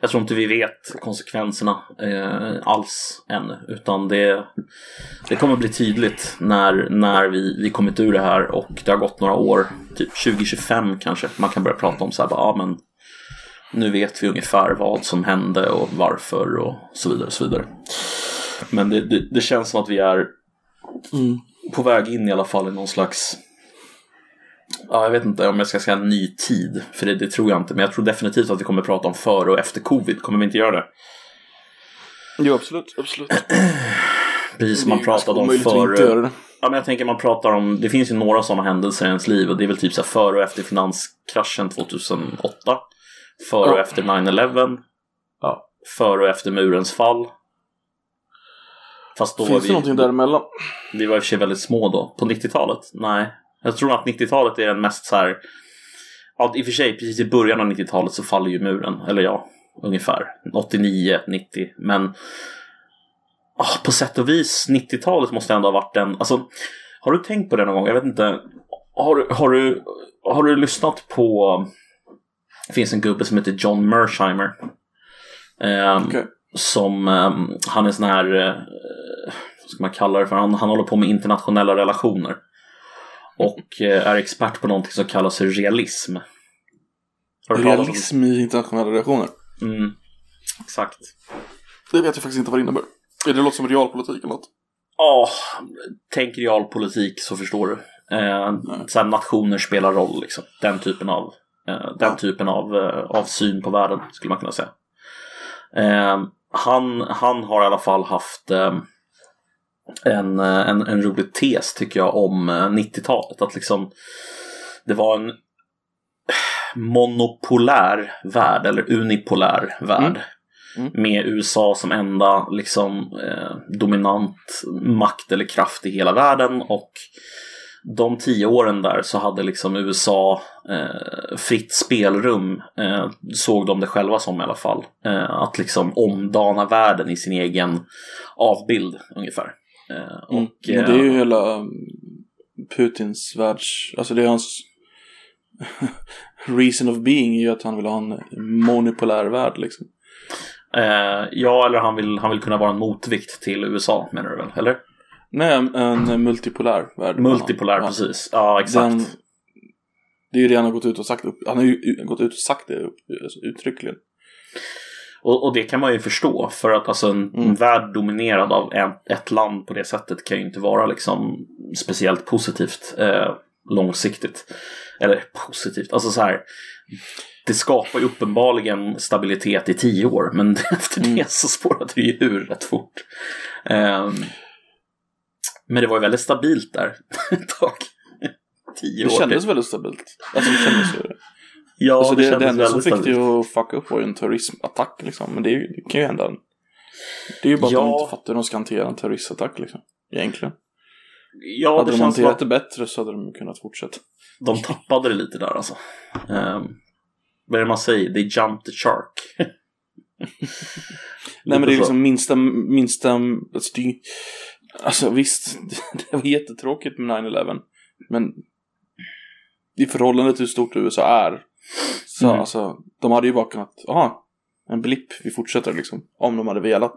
[SPEAKER 2] Jag tror inte vi vet konsekvenserna eh, alls ännu. Utan det, det kommer bli tydligt när, när vi, vi kommit ur det här och det har gått några år. Typ 2025 kanske. Man kan börja prata om så här, bara, ja men nu vet vi ungefär vad som hände och varför och så vidare. Och så vidare. Men det, det, det känns som att vi är
[SPEAKER 1] Mm.
[SPEAKER 2] på väg in i alla fall i någon slags Ja, jag vet inte om jag ska säga en ny tid, för det, det tror jag inte. Men jag tror definitivt att vi kommer prata om före och efter covid. Kommer vi inte göra det?
[SPEAKER 1] Jo, absolut. absolut. *clears throat*
[SPEAKER 2] Precis som man pratade om före. Ja, men jag tänker man pratar om, det finns ju några sådana händelser i ens liv och det är väl typ så här före och efter finanskraschen 2008. Före och
[SPEAKER 1] Ja.
[SPEAKER 2] efter 9-11.
[SPEAKER 1] Ja.
[SPEAKER 2] Före och efter murens fall. Fast då var
[SPEAKER 1] Finns
[SPEAKER 2] vi,
[SPEAKER 1] det någonting däremellan?
[SPEAKER 2] vi var i och för sig väldigt små då. På 90-talet? Nej. Jag tror att 90-talet är den mest så här. Ja, i och för sig precis i början av 90-talet så faller ju muren. Eller ja, ungefär. 89, 90. Men ah, på sätt och vis 90-talet måste ändå ha varit den. Alltså, har du tänkt på det någon gång? Jag vet inte. Har, du- har, du, har du lyssnat på... Det finns en gubbe som heter John Mersheimer. Ehm,
[SPEAKER 1] Okej.
[SPEAKER 2] som ehm, han är sån här, eh, vad ska man kalla det för, han, han håller på med internationella relationer. Och eh, är expert på någonting som kallas realism.
[SPEAKER 1] Realism i internationella relationer.
[SPEAKER 2] Mm, exakt.
[SPEAKER 1] Det vet jag faktiskt inte vad det innebär. Är det låter som realpolitik eller något?
[SPEAKER 2] Ja, tänk realpolitik så förstår du. Eh, här, nationer spelar roll liksom. Den typen av, eh, den typen av, eh, av syn på världen skulle man kunna säga. Eh, han, han har i alla fall haft eh, en, eh, en, en rolig tes tycker jag om eh, 90-talet. Att liksom det var en monopolär värld eller unipolär värld.
[SPEAKER 1] Mm. Mm.
[SPEAKER 2] Med USA som enda liksom, eh, dominant makt eller kraft i hela världen. Och de tio åren där så hade liksom USA eh, fritt spelrum, eh, såg de det själva som i alla fall. Eh, att liksom omdana världen i sin egen avbild ungefär. Eh, och,
[SPEAKER 1] Mm. Men det är
[SPEAKER 2] eh,
[SPEAKER 1] ju hela um, Putins världs... Alltså det är hans *laughs* reason of being är ju att han vill ha en monopolär värld liksom.
[SPEAKER 2] Eh, ja, eller han vill, han vill kunna vara en motvikt till USA menar du väl? Eller?
[SPEAKER 1] Nej, en, multipolär värld.
[SPEAKER 2] Multipolär,
[SPEAKER 1] Ja.
[SPEAKER 2] precis. Ja, exakt.
[SPEAKER 1] Den, det är ju det han har gått ut och sagt upp. Han har ju gått ut och sagt det upp, alltså, uttryckligen.
[SPEAKER 2] Och, och det kan man ju förstå. För att alltså en, en
[SPEAKER 1] Mm.
[SPEAKER 2] värld dominerad av en, ett land på det sättet kan ju inte vara liksom speciellt positivt eh, långsiktigt. Eller positivt, alltså så här. Det skapar ju uppenbarligen stabilitet i tio år. Men *laughs* efter
[SPEAKER 1] Mm.
[SPEAKER 2] det så spårade det ju ur rätt fort. Ehm, men det var ju väldigt stabilt där *laughs* ett tag. Tio
[SPEAKER 1] Det
[SPEAKER 2] år.
[SPEAKER 1] kändes väldigt stabilt. Alltså det kändes ju...
[SPEAKER 2] Ja,
[SPEAKER 1] alltså, det, det,
[SPEAKER 2] kändes
[SPEAKER 1] enda som fick det att fucka upp var ju en terrorismattack liksom. Men det, är ju- det kan ju hända. Det är ju bara att
[SPEAKER 2] Ja.
[SPEAKER 1] de inte fattar hur de ska hantera en terroristattack liksom. Egentligen.
[SPEAKER 2] Ja,
[SPEAKER 1] hade
[SPEAKER 2] det
[SPEAKER 1] de hanterat
[SPEAKER 2] att
[SPEAKER 1] det bättre så hade de kunnat fortsätta.
[SPEAKER 2] de tappade det lite där alltså. Um, vad är det man säger? They jumped the shark. *laughs*
[SPEAKER 1] Nej men det är liksom minsta, minsta, alltså, det, alltså visst, *laughs* det var jättetråkigt med 9-11. Men i förhållande till hur stort USA är. Så
[SPEAKER 2] Mm.
[SPEAKER 1] alltså, de hade ju bara kunnat, aha, en blipp, vi fortsätter liksom. Om de hade velat.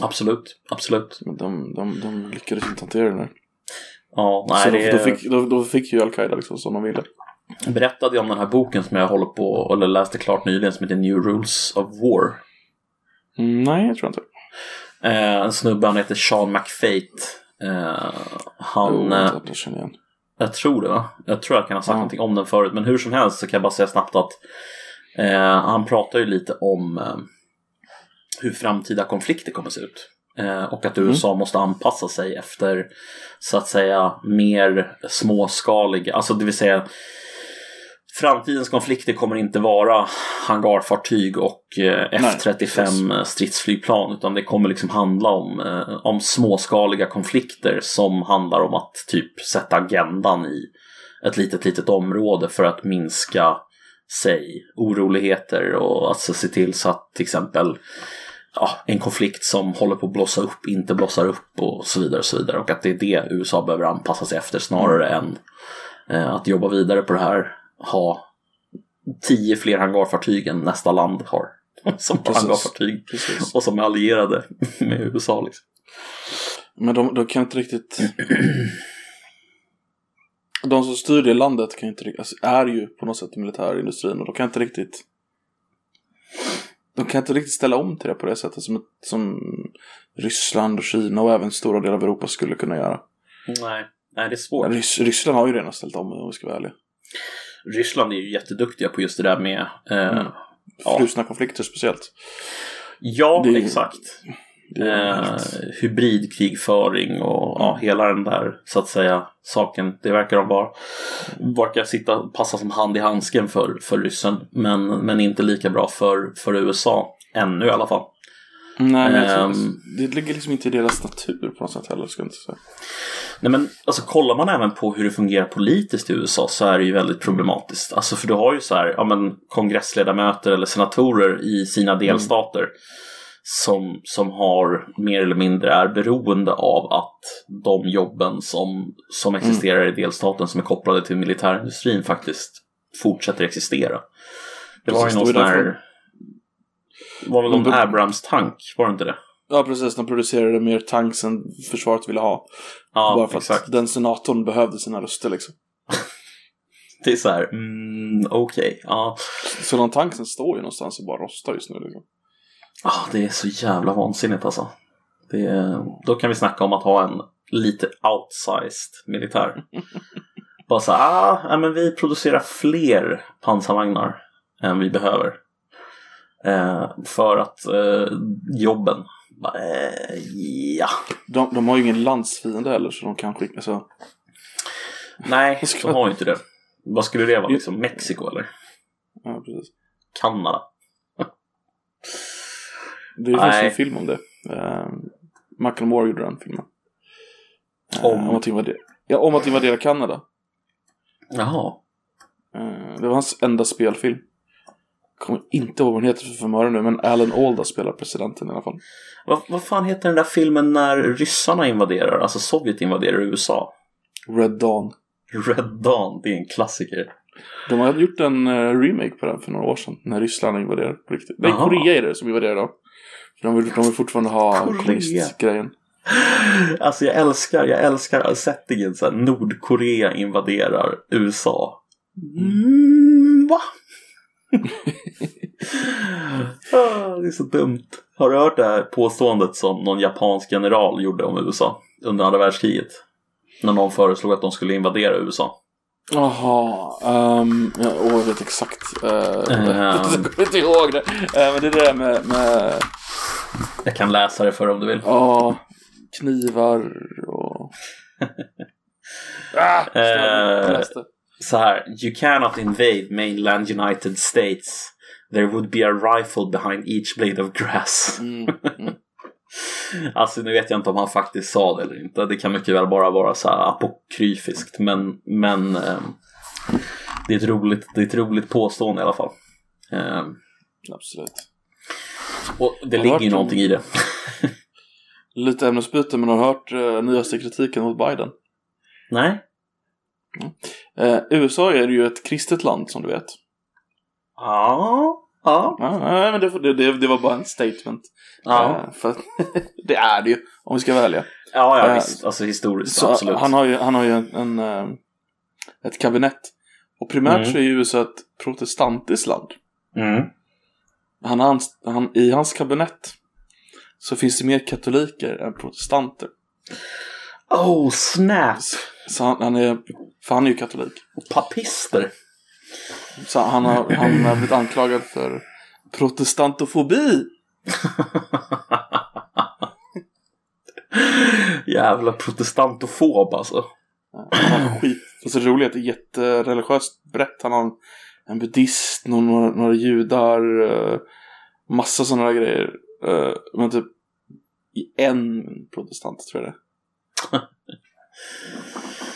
[SPEAKER 2] Absolut, absolut.
[SPEAKER 1] Men de, de, de lyckades inte hantera det där.
[SPEAKER 2] Ja, nej,
[SPEAKER 1] så
[SPEAKER 2] det
[SPEAKER 1] då, fick, då, då fick ju Al-Qaida liksom som de ville.
[SPEAKER 2] berättade jag om den här boken som jag håller på, eller läste klart nyligen, som heter New Rules of War.
[SPEAKER 1] Mm, nej, jag tror inte.
[SPEAKER 2] Eh, en snubbe, han heter Sean McFate. Eh, han,
[SPEAKER 1] Jo,
[SPEAKER 2] eh,
[SPEAKER 1] jag känner igen.
[SPEAKER 2] Jag tror det va? Jag tror jag kan ha sagt
[SPEAKER 1] Ja.
[SPEAKER 2] någonting om den förut, men hur som helst så kan jag bara säga snabbt att eh, han pratar ju lite om eh, hur framtida konflikter kommer se ut. Eh, och att USA måste anpassa sig efter så att säga mer småskaliga, alltså det vill säga Framtidens konflikter kommer inte vara hangarfartyg och eh, F-35 stridsflygplan utan det kommer liksom handla om, eh, om småskaliga konflikter som handlar om att typ sätta agendan i ett litet, litet område för att minska sig oroligheter och alltså se till så att till exempel ja, en konflikt som håller på att blossa upp inte blossar upp och så vidare och så vidare. Och att det är det USA behöver anpassa sig efter snarare än eh, att jobba vidare på det här ha tio fler hangarfartyg än nästa land har *laughs* som
[SPEAKER 1] Precis.
[SPEAKER 2] hangarfartyg
[SPEAKER 1] Precis.
[SPEAKER 2] och som är allierade med USA liksom.
[SPEAKER 1] Men de, de kan inte riktigt... De som styr det landet kan inte, alltså, är ju på något sätt militärindustrin och de kan inte riktigt... De kan inte riktigt ställa om till det på det sättet som, som Ryssland och Kina och även stora delar av Europa skulle kunna göra.
[SPEAKER 2] Nej, nej det är svårt.
[SPEAKER 1] Rys, Ryssland har ju redan ställt om om vi ska vara ärliga.
[SPEAKER 2] Ryssland är ju jätteduktiga på just det där med eh,
[SPEAKER 1] Mm.
[SPEAKER 2] ja.
[SPEAKER 1] Frusna konflikter speciellt.
[SPEAKER 2] Ja,
[SPEAKER 1] Det
[SPEAKER 2] exakt. Eh, hybridkrigföring och ja, hela den där så att säga saken. Det verkar de vara. Verkar sitta passa som hand i handsken för, för ryssen. Men, men inte lika bra för, för USA. Ännu i alla fall.
[SPEAKER 1] Nej, men
[SPEAKER 2] Ehm.
[SPEAKER 1] det ligger liksom inte i deras natur på något sätt heller, ska jag inte säga.
[SPEAKER 2] Nej men alltså kollar man även på hur det fungerar politiskt i USA så är det ju väldigt problematiskt. Alltså för du har ju så här, ja men kongressledamöter eller senatorer i sina delstater som, som har mer eller mindre är beroende av att de jobben som, som existerar i delstaten som är kopplade till militärindustrin faktiskt fortsätter existera. Det var ju
[SPEAKER 1] Precis,
[SPEAKER 2] någon
[SPEAKER 1] det
[SPEAKER 2] sån här var väl någon
[SPEAKER 1] be-
[SPEAKER 2] Abrams-tank, var det inte det?
[SPEAKER 1] Ja, precis. De producerade mer tanks än försvaret ville ha.
[SPEAKER 2] Ja,
[SPEAKER 1] bara för
[SPEAKER 2] exakt.
[SPEAKER 1] att den senatorn behövde sina röster liksom. *laughs*
[SPEAKER 2] Det är så här, mm, okej, ja.
[SPEAKER 1] Så de tanksen står ju någonstans och bara rostar just nu liksom.
[SPEAKER 2] Ah, det är så jävla vansinnigt alltså. Det är, då kan vi snacka om att ha en lite outsized militär. *laughs* Bara så här, ah, men vi producerar fler pansarvagnar än vi behöver. Eh, för att eh, jobben, eh, ja.
[SPEAKER 1] De, de har ju ingen landsfiende heller så de kan skicka, alltså.
[SPEAKER 2] Nej, de har ju inte det. Vad skulle det vara liksom? Mexiko eller?
[SPEAKER 1] Ja, precis.
[SPEAKER 2] Kanada?
[SPEAKER 1] Det finns en film om det. Uh, Michael Moore gjorde den filmen. Eh,
[SPEAKER 2] Om?
[SPEAKER 1] om, att invadera, ja, om att invadera Kanada.
[SPEAKER 2] Jaha.
[SPEAKER 1] Eh, det var hans enda spelfilm. Kommer inte ihåg vad den heter för förmöre nu, men Alan Alda spelar presidenten i alla fall.
[SPEAKER 2] Vad, vad fan heter den där filmen när ryssarna invaderar, alltså Sovjet invaderar USA?
[SPEAKER 1] Red Dawn.
[SPEAKER 2] Red Dawn, det är en klassiker.
[SPEAKER 1] De hade gjort en eh, remake på den för några år sedan. När Ryssland invaderade på riktigt. Nej,
[SPEAKER 2] Aha.
[SPEAKER 1] Korea är det som invaderar då. För de vill, de vill fortfarande ha kommunistgrejen.
[SPEAKER 2] Alltså jag älskar, jag älskar settingen så här, Nordkorea invaderar USA. Mm, va? *laughs* Ah, det är så dumt. Har du hört det här påståendet som någon japansk general gjorde om USA under andra världskriget? När någon föreslog att de skulle invadera USA.
[SPEAKER 1] Jaha, um, ja, åh, jag vet exakt. Uh, *laughs* jag kommer inte ihåg det. Eh, men det är det där med, med
[SPEAKER 2] Jag kan läsa det för om du vill.
[SPEAKER 1] ja, knivar och... *laughs* ah, jag läste.
[SPEAKER 2] Så här. You cannot invade mainland United States. There would be a rifle behind each blade of grass.
[SPEAKER 1] Mm. Mm. *laughs*
[SPEAKER 2] Alltså nu vet jag inte om han faktiskt sa det eller inte. Det kan mycket väl bara vara så här apokryfiskt. Men, men eh, det, är ett roligt, det är ett roligt påstående i alla fall. Eh,
[SPEAKER 1] Absolut.
[SPEAKER 2] och det
[SPEAKER 1] Har
[SPEAKER 2] ligger ju
[SPEAKER 1] om-
[SPEAKER 2] någonting i det. *laughs*
[SPEAKER 1] Lite ämnesbyte, men har du hört uh, nyaste kritiken mot Biden?
[SPEAKER 2] Nej?
[SPEAKER 1] Eh, USA är ju ett kristet land som du vet.
[SPEAKER 2] Ja. Ja.
[SPEAKER 1] Ja, men det, det, det, var bara en statement.
[SPEAKER 2] Ja,
[SPEAKER 1] Eh, för *laughs* det är det ju, om vi ska välja.
[SPEAKER 2] ja, ja
[SPEAKER 1] Eh,
[SPEAKER 2] visst. Alltså historiskt,
[SPEAKER 1] Så
[SPEAKER 2] absolut.
[SPEAKER 1] han har ju, han har ju en, en, eh, ett kabinett. Och primärt
[SPEAKER 2] Mm.
[SPEAKER 1] så är ju USA ett protestantiskt land.
[SPEAKER 2] Mm.
[SPEAKER 1] Han, hans, han, I hans kabinett så finns det mer katoliker än protestanter.
[SPEAKER 2] Oh, snap!
[SPEAKER 1] Så han, han är, för han är ju katolik.
[SPEAKER 2] Papister.
[SPEAKER 1] Så han har, han har blivit anklagad för protestantofobi. *laughs*
[SPEAKER 2] Jävla protestantofob alltså.
[SPEAKER 1] Han har skit. Fast det roliga är att det är jättereligiöst brett. Han har en, buddhist, några, några judar, eh, massa sådana grejer. Eh, men typ i en protestant tror jag det är. *laughs*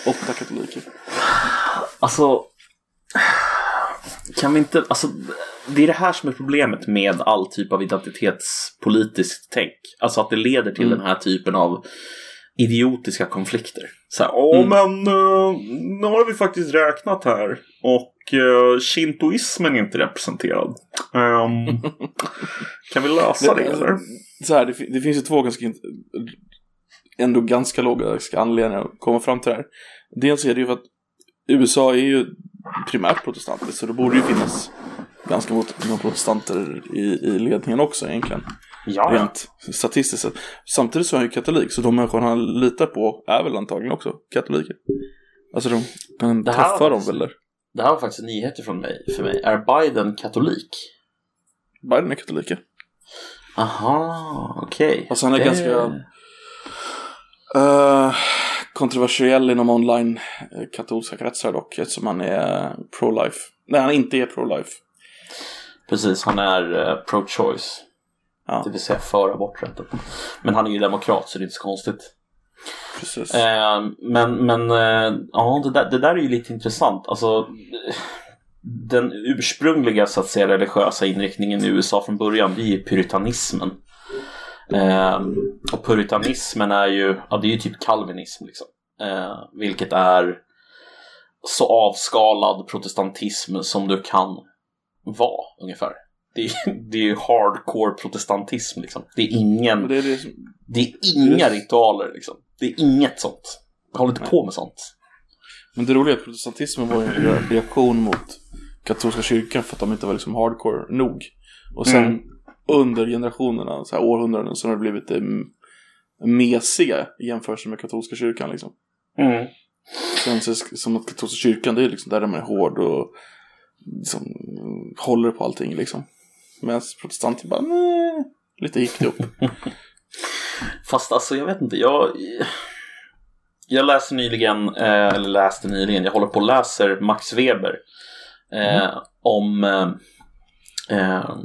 [SPEAKER 1] Åtta katoliker.
[SPEAKER 2] Alltså, kan vi inte, alltså det är det här som är problemet med all typ av identitetspolitiskt tänk. Alltså att det leder till
[SPEAKER 1] Mm.
[SPEAKER 2] den här typen av idiotiska konflikter. Så här, åh
[SPEAKER 1] Mm.
[SPEAKER 2] men uh, nu har vi faktiskt räknat här och uh, shintoismen är inte representerad. Ehm, *laughs* kan vi lösa det, eller?
[SPEAKER 1] Så här, det, det finns ju två ganska, ändå ganska logiska anledningar att komma fram till det här. Dels är det ju för att USA är ju primärt protestantiskt så det borde ju finnas ganska många protestanter i, i ledningen också egentligen.
[SPEAKER 2] Ja,
[SPEAKER 1] Rent statistiskt sett. Samtidigt så är han ju katolik så de människor han litar på är väl antagligen också katoliker. Alltså de kan
[SPEAKER 2] Det här
[SPEAKER 1] träffa
[SPEAKER 2] var
[SPEAKER 1] dem väl där.
[SPEAKER 2] Det här var faktiskt nyheter från mig, för mig. Är Biden katolik?
[SPEAKER 1] Biden är katoliker.
[SPEAKER 2] Aha, okej.
[SPEAKER 1] Alltså, han är
[SPEAKER 2] Det-
[SPEAKER 1] ganska- Uh, kontroversiell inom online eh, katolska kretsar dock eftersom han är pro-life. Nej, han inte är pro-life.
[SPEAKER 2] Precis, han är eh, pro-choice.
[SPEAKER 1] Ja.
[SPEAKER 2] Det vill säga för aborträtten. Men han är ju demokrat så det är inte så konstigt.
[SPEAKER 1] Precis.
[SPEAKER 2] Eh, men men eh, ja, det där, det där är ju lite intressant. Alltså, eh, den ursprungliga så att säga religiösa inriktningen i USA från början det är puritanismen. Eh, och puritanismen är ju, ja det är ju typ kalvinism liksom. Eh, vilket är så avskalad protestantism som du kan vara ungefär. Det är, det är ju hardcore protestantism liksom. Det är ingen
[SPEAKER 1] det är det som,
[SPEAKER 2] det är inga ritualer liksom. Det är inget sånt. Jag håller inte
[SPEAKER 1] Nej.
[SPEAKER 2] på med sånt.
[SPEAKER 1] men det roliga är att protestantismen var ju en re- reaktion mot katolska kyrkan för att de inte var liksom hardcore nog. Och sen
[SPEAKER 2] Mm.
[SPEAKER 1] Under generationerna, så här århundraden, så har det blivit det m- mesiga i jämförelse med katolska kyrkan liksom.
[SPEAKER 2] Mm.
[SPEAKER 1] Sen så som att katolska kyrkan, det är liksom där man är hård och liksom, mm, håller på allting liksom. Medan protestanter bara, nej, lite gick det upp. *laughs*
[SPEAKER 2] Fast alltså jag vet inte, jag... Jag läste nyligen, eh, eller läste nyligen, jag håller på och läser Max Weber. Eh, Om eh, eh,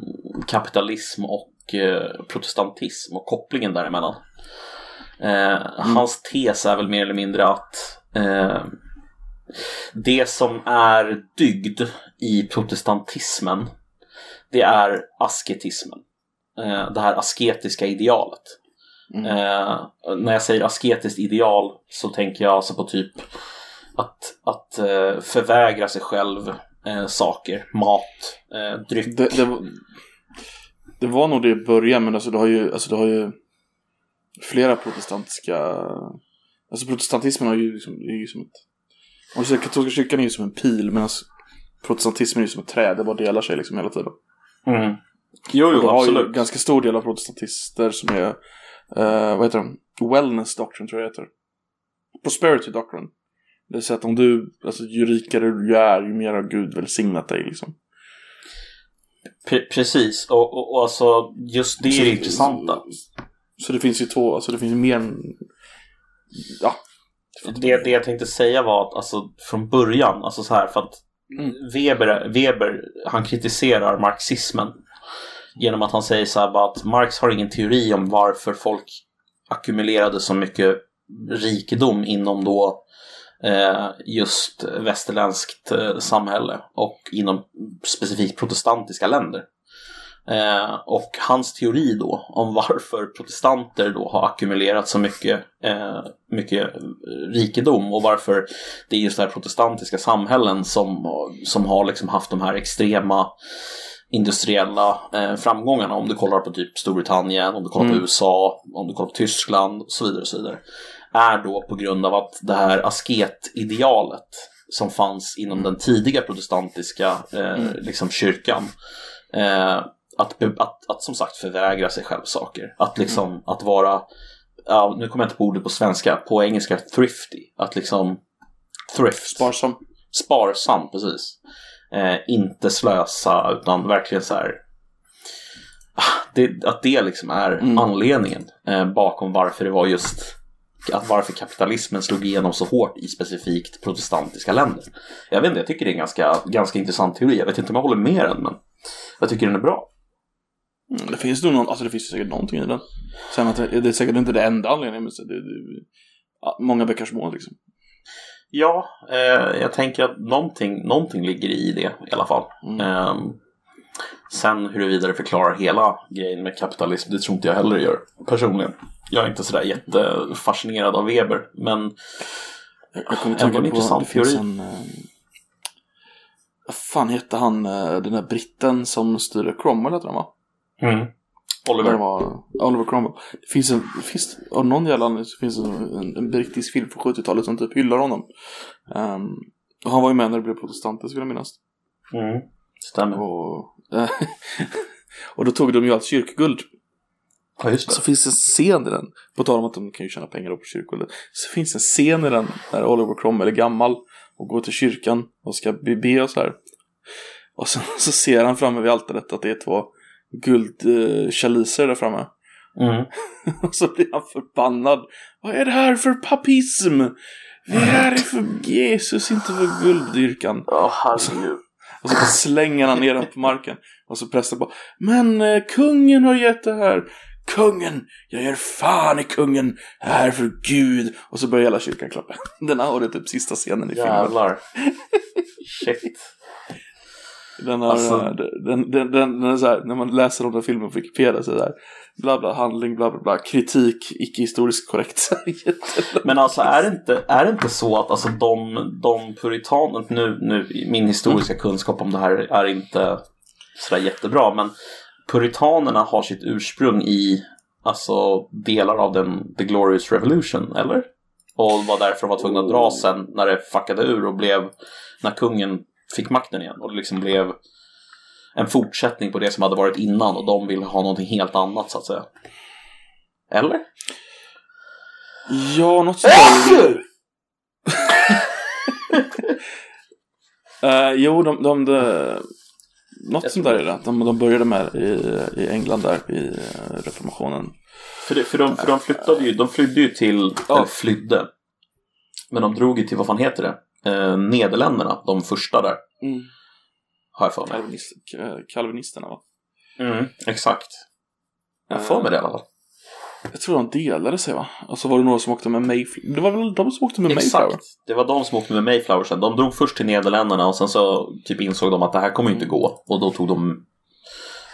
[SPEAKER 2] kapitalism och eh, protestantism och kopplingen däremellan. Eh, Hans tes är väl mer eller mindre att eh, det som är dygd i protestantismen det är asketismen. Eh, det här asketiska idealet.
[SPEAKER 1] Mm.
[SPEAKER 2] Eh, när jag säger asketiskt ideal så tänker jag alltså på typ att, att eh, förvägra sig själv eh, saker, mat, eh, dryck.
[SPEAKER 1] Det, det, var, det var nog det i början, men alltså det har ju, alltså det har ju flera protestantiska... Alltså protestantismen har ju liksom, är ju som ett... Om säger katolska kyrkan är ju som en pil, medan protestantismen är ju som ett träd, det bara delar sig liksom hela tiden.
[SPEAKER 2] Mm. Jo, jo,
[SPEAKER 1] du har ju
[SPEAKER 2] absolut.
[SPEAKER 1] ganska stor del av protestantister som är, eh, vad heter de? Wellness doctrine tror jag det heter. Prosperity doctrine. Det vill säga att om du, alltså ju rikare du är, ju mer har Gud välsignat dig liksom.
[SPEAKER 2] Pre- precis, och, och, och alltså just det är det intressanta.
[SPEAKER 1] Så, så det finns ju två, alltså det finns mer än, ja,
[SPEAKER 2] Det, det jag tänkte säga var att alltså, från början, alltså så här, för att
[SPEAKER 1] Mm.
[SPEAKER 2] Weber, Weber, han kritiserar marxismen genom att han säger så här bara att Marx har ingen teori om varför folk ackumulerade så mycket rikedom inom då just västerländskt eh, samhälle och inom specifikt protestantiska länder. Eh, och hans teori då om *laughs* varför protestanter då har ackumulerat så mycket, eh, mycket rikedom och varför det är just det här protestantiska samhällen som, som har liksom haft de här extrema industriella eh, framgångarna. Om du kollar på typ Storbritannien, om du kollar
[SPEAKER 1] Mm.
[SPEAKER 2] på USA, om du kollar på Tyskland och så vidare. Och så vidare är då på grund av att det här asketidealet som fanns inom den tidiga protestantiska eh,
[SPEAKER 1] Mm.
[SPEAKER 2] liksom kyrkan. Eh, att, att, att som sagt förvägra sig själv saker. Att liksom att vara, ja, nu kommer jag inte på ordet på svenska, på engelska thrifty. Att liksom thrift.
[SPEAKER 1] Sparsam.
[SPEAKER 2] Sparsam, precis. Eh, inte slösa utan verkligen så här. ah, Det, att det liksom är
[SPEAKER 1] Mm.
[SPEAKER 2] anledningen eh, bakom varför det var just att varför kapitalismen slog igenom så hårt i specifikt protestantiska länder. Jag vet inte, jag tycker det är en ganska, ganska intressant teori. Jag vet inte om jag håller med den, men jag tycker den är bra.
[SPEAKER 1] Mm, det finns nog någon, alltså det finns säkert någonting i den. Sen att det, det är säkert inte det enda anledningen, men det, det, många bäckar små liksom.
[SPEAKER 2] Ja, eh, jag tänker att någonting, någonting ligger i det i alla fall.
[SPEAKER 1] Mm.
[SPEAKER 2] Eh, sen huruvida det förklarar hela grejen med kapitalism, det tror inte jag heller det gör personligen. Jag är inte sådär jättefascinerad av Weber, men
[SPEAKER 1] Jag, kommer tänka på,
[SPEAKER 2] intressant
[SPEAKER 1] det finns
[SPEAKER 2] teori.
[SPEAKER 1] en... Eh, vad fan hette han, eh, den där britten som styrde Cromwell heter han va?
[SPEAKER 2] mm. Oliver.
[SPEAKER 1] var Oliver Cromwell. Det finns en, finns, av någon jävla anledning så finns en, en, en brittisk film från 70-talet som typ hyllar honom. Ehm, och han var ju med när det blev protestanter skulle jag minnas.
[SPEAKER 2] Mm. Stämmer.
[SPEAKER 1] Och, eh, *laughs* och då tog de ju allt kyrkoguld.
[SPEAKER 2] Ja, just
[SPEAKER 1] Så finns det en scen i den, på tal om att de kan ju tjäna pengar på kyrkoguldet. Så finns det en scen i den när Oliver Cromwell är gammal och går till kyrkan och ska be, och så här. Och sen *laughs* så ser han framme vid altaret att det är två guldchaliser där framme.
[SPEAKER 2] Mm. *laughs*
[SPEAKER 1] Och så blir han förbannad. Vad är det här för papism? Vi är här för Jesus, inte för gulddyrkan.
[SPEAKER 2] Herregud.
[SPEAKER 1] Och så slänger han ner den på marken. Och så prästen bara Men eh, kungen har gett det här. Kungen! Jag ger fan i kungen! Jag är här för Gud! Och så börjar hela kyrkan klappa. Den här har det typ sista scenen i filmen.
[SPEAKER 2] Jävlar. *laughs* Shit.
[SPEAKER 1] Den har,
[SPEAKER 2] Alltså-
[SPEAKER 1] eh, den, den, den, den är så här, när man läser om den filmen på Wikipedia så är det där. Bla bla, handling, bla bla bla, kritik, icke historiskt korrekt. *laughs*
[SPEAKER 2] Men alltså är det inte, är det inte så att alltså de, de puritaner, nu, nu min historiska kunskap om det här är inte sådär jättebra, men puritanerna har sitt ursprung i alltså delar av den The Glorious Revolution, eller? Och var därför de var tvungna att dra sen när det fuckade ur och blev när kungen fick makten igen och det liksom blev en fortsättning på det som hade varit innan och de ville ha någonting helt annat så att säga. Eller?
[SPEAKER 1] Ja, något sånt där. *laughs* Eh, jo, de, de, de, något sånt där är det. De, de började med i, i England där i eh, reformationen.
[SPEAKER 2] För, det, för, de, för de flyttade ju, de flydde ju till,
[SPEAKER 1] Ja.
[SPEAKER 2] eller flydde. Men de drog ju till, vad fan heter det? Eh, Nederländerna, de första där.
[SPEAKER 1] Mm.
[SPEAKER 2] Har jag för mig.
[SPEAKER 1] Calvinist, eh, kalvinisterna va?
[SPEAKER 2] Mm, exakt. Jag har för mig det i alla fall.
[SPEAKER 1] Jag tror de delade sig va? Och så var det några som åkte med Mayflower. Det var väl de som åkte med Mayflower?
[SPEAKER 2] Exakt. Det var de som åkte med Mayflower sen. De drog först till Nederländerna och sen så typ insåg de att det här kommer ju inte gå. Och då tog de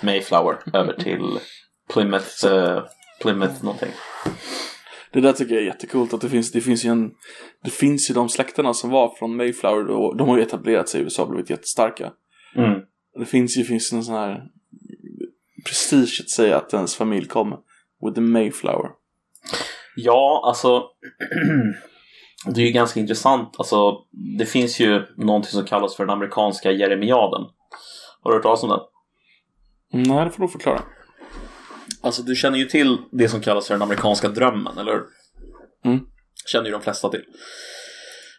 [SPEAKER 2] Mayflower över till Plymouth, eh, Plymouth någonting.
[SPEAKER 1] Det där tycker jag är jättekult att det finns, det finns ju en Det finns ju de släkterna som var från Mayflower och de har ju etablerat sig i USA och blivit jättestarka.
[SPEAKER 2] Mm.
[SPEAKER 1] Det finns ju finns en sån här prestige att säga att ens familj kom with the Mayflower.
[SPEAKER 2] Ja, alltså *clears throat* det är ju ganska intressant. Alltså, det finns ju någonting som kallas för den amerikanska jeremiaden. Har du hört talas om den?
[SPEAKER 1] Nej, det får du förklara.
[SPEAKER 2] Alltså, du känner ju till det som kallas för den amerikanska drömmen, eller hur?
[SPEAKER 1] Mm.
[SPEAKER 2] Känner ju de flesta till.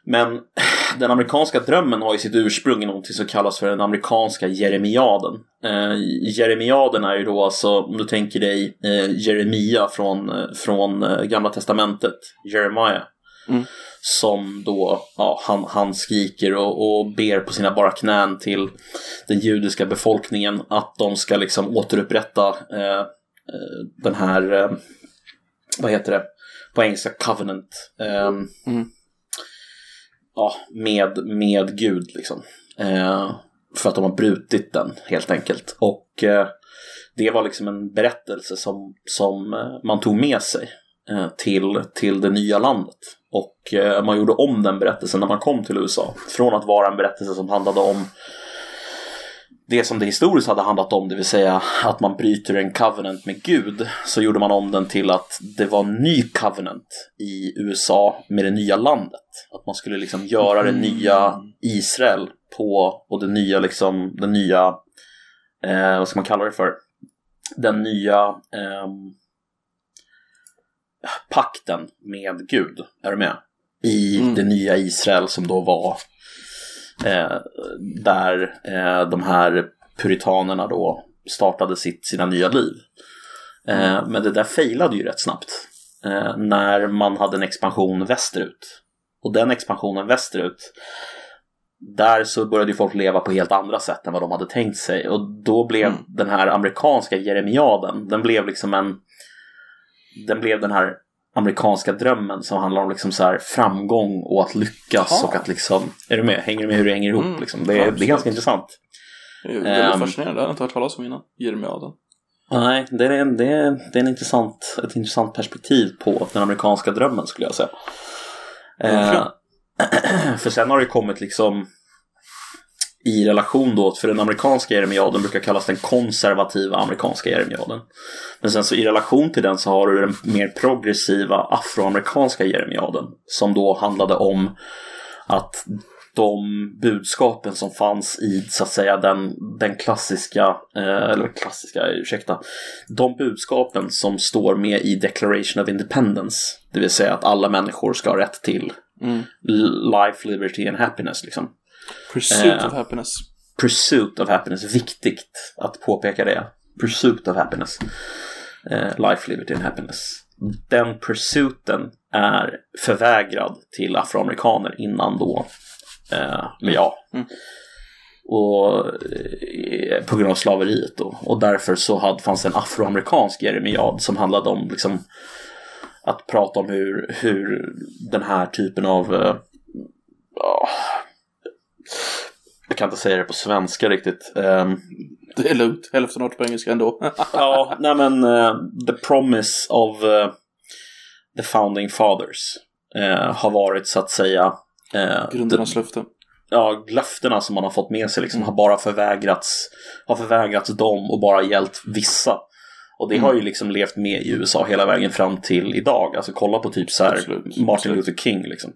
[SPEAKER 2] Men *sighs* den amerikanska drömmen har ju sitt ursprung i någonting som kallas för den amerikanska jeremiaden. Eh, jeremiaden är ju då alltså, om du tänker dig eh, Jeremia från, eh, från eh, Gamla Testamentet, Jeremiah.
[SPEAKER 1] Mm.
[SPEAKER 2] Som då, ja, han, han skriker och, och ber på sina bara knän till den judiska befolkningen att de ska liksom återupprätta eh, eh, den här, vad heter det, på engelska covenant. Eh,
[SPEAKER 1] Mm.
[SPEAKER 2] Ja, med, med Gud liksom. Eh, för att de har brutit den helt enkelt. Och eh, det var liksom en berättelse som, som eh, man tog med sig eh, till, till det nya landet. Och eh, man gjorde om den berättelsen när man kom till USA. Från att vara en berättelse som handlade om det som det historiskt hade handlat om, det vill säga att man bryter en covenant med Gud, så gjorde man om den till att det var en ny covenant i USA med det nya landet. Att man skulle liksom göra det
[SPEAKER 1] Mm.
[SPEAKER 2] nya Israel på, och det nya liksom, den nya, eh, vad ska man kalla det för? Den nya ehm, pakten med Gud, är du med? I
[SPEAKER 1] Mm.
[SPEAKER 2] det nya Israel som då var eh, där eh, de här puritanerna då startade sitt, sina nya liv. Eh, men det där failade ju rätt snabbt eh, när man hade en expansion västerut. Och den expansionen västerut, där så började ju folk leva på helt andra sätt än vad de hade tänkt sig. Och då blev
[SPEAKER 1] Mm.
[SPEAKER 2] den här amerikanska jeremiaden, den blev liksom en... Den blev den här amerikanska drömmen som handlar om liksom så här framgång och att lyckas
[SPEAKER 1] Jaha.
[SPEAKER 2] och att liksom... Är du med? Hänger du med hur det hänger ihop?
[SPEAKER 1] Mm,
[SPEAKER 2] Liksom? Det, är, det är ganska intressant.
[SPEAKER 1] Det är väldigt
[SPEAKER 2] Ehm.
[SPEAKER 1] fascinerande, det har jag inte hört talas om innan. Jeremiaden.
[SPEAKER 2] Nej, det är, det är, det är en intressant, ett intressant perspektiv på den amerikanska drömmen skulle jag säga.
[SPEAKER 1] Verkligen.
[SPEAKER 2] Eh, *clears throat* för sen har det kommit liksom i relation då, för den amerikanska jeremiaden brukar kallas den konservativa amerikanska jeremiaden. Men sen så i relation till den så har du den mer progressiva afroamerikanska jeremiaden som då handlade om att de budskapen som fanns i så att säga den, den klassiska, eh, eller klassiska, ursäkta, de budskapen som står med i Declaration of Independence, det vill säga att alla människor ska ha rätt till
[SPEAKER 1] Mm.
[SPEAKER 2] life, liberty and happiness liksom.
[SPEAKER 1] Pursuit
[SPEAKER 2] Eh.
[SPEAKER 1] of happiness.
[SPEAKER 2] Pursuit of happiness, viktigt att påpeka det. Pursuit of happiness. Eh, life, liberty and happiness. Den pursuiten är förvägrad till afroamerikaner innan då. Eh, men ja.
[SPEAKER 1] Mm.
[SPEAKER 2] Och eh, på grund av slaveriet då. Och därför så hade, fanns en afroamerikansk jeremiad som handlade om liksom att prata om hur, hur den här typen av eh, jag kan inte säga det på svenska riktigt. Ehm,
[SPEAKER 1] Det är lugnt, hälften har på engelska ändå. *laughs*
[SPEAKER 2] ja, nej men eh, the promise of eh, the founding fathers eh, har varit så att säga eh,
[SPEAKER 1] Grundernas löfte.
[SPEAKER 2] ja, löftena som man har fått med sig liksom, har bara förvägrats, har förvägrats dem och bara gällt vissa. Och det har ju liksom levt med i USA hela vägen fram till idag. Alltså kolla på typ så här
[SPEAKER 1] Absolut,
[SPEAKER 2] Martin. Luther King liksom.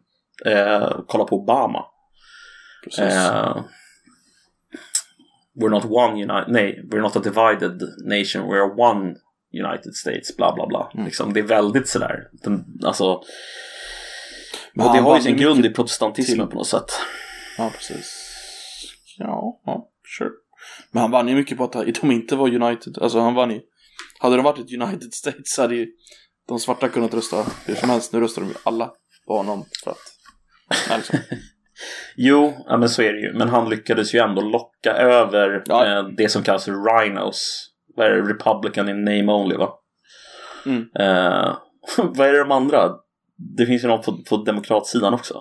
[SPEAKER 2] Kolla på Obama.
[SPEAKER 1] Precis.
[SPEAKER 2] Eh, we're not one united, nej, we're not a divided nation, we're one United States, bla bla bla.
[SPEAKER 1] Mm.
[SPEAKER 2] Liksom, det är väldigt sådär, den, alltså,
[SPEAKER 1] Men
[SPEAKER 2] och det har ju sin grund i protestantismen
[SPEAKER 1] till-
[SPEAKER 2] på något sätt.
[SPEAKER 1] Ja, precis. Ja, ja, sure. Men han vann ju mycket på att *laughs* de inte var United. Alltså han vann ju. Hade de varit ett United States hade ju de svarta kunnat rösta hur som helst. Nu röstar de ju alla på honom för att... Ja, liksom. *laughs*
[SPEAKER 2] Jo, ja, men så är det ju. Men han lyckades ju ändå locka över
[SPEAKER 1] Ja.
[SPEAKER 2] eh, det som kallas för rhinos. Vad är det? Republican in name only va?
[SPEAKER 1] Mm.
[SPEAKER 2] Eh, *laughs* vad är det de andra? Det finns ju något på, på demokratsidan också.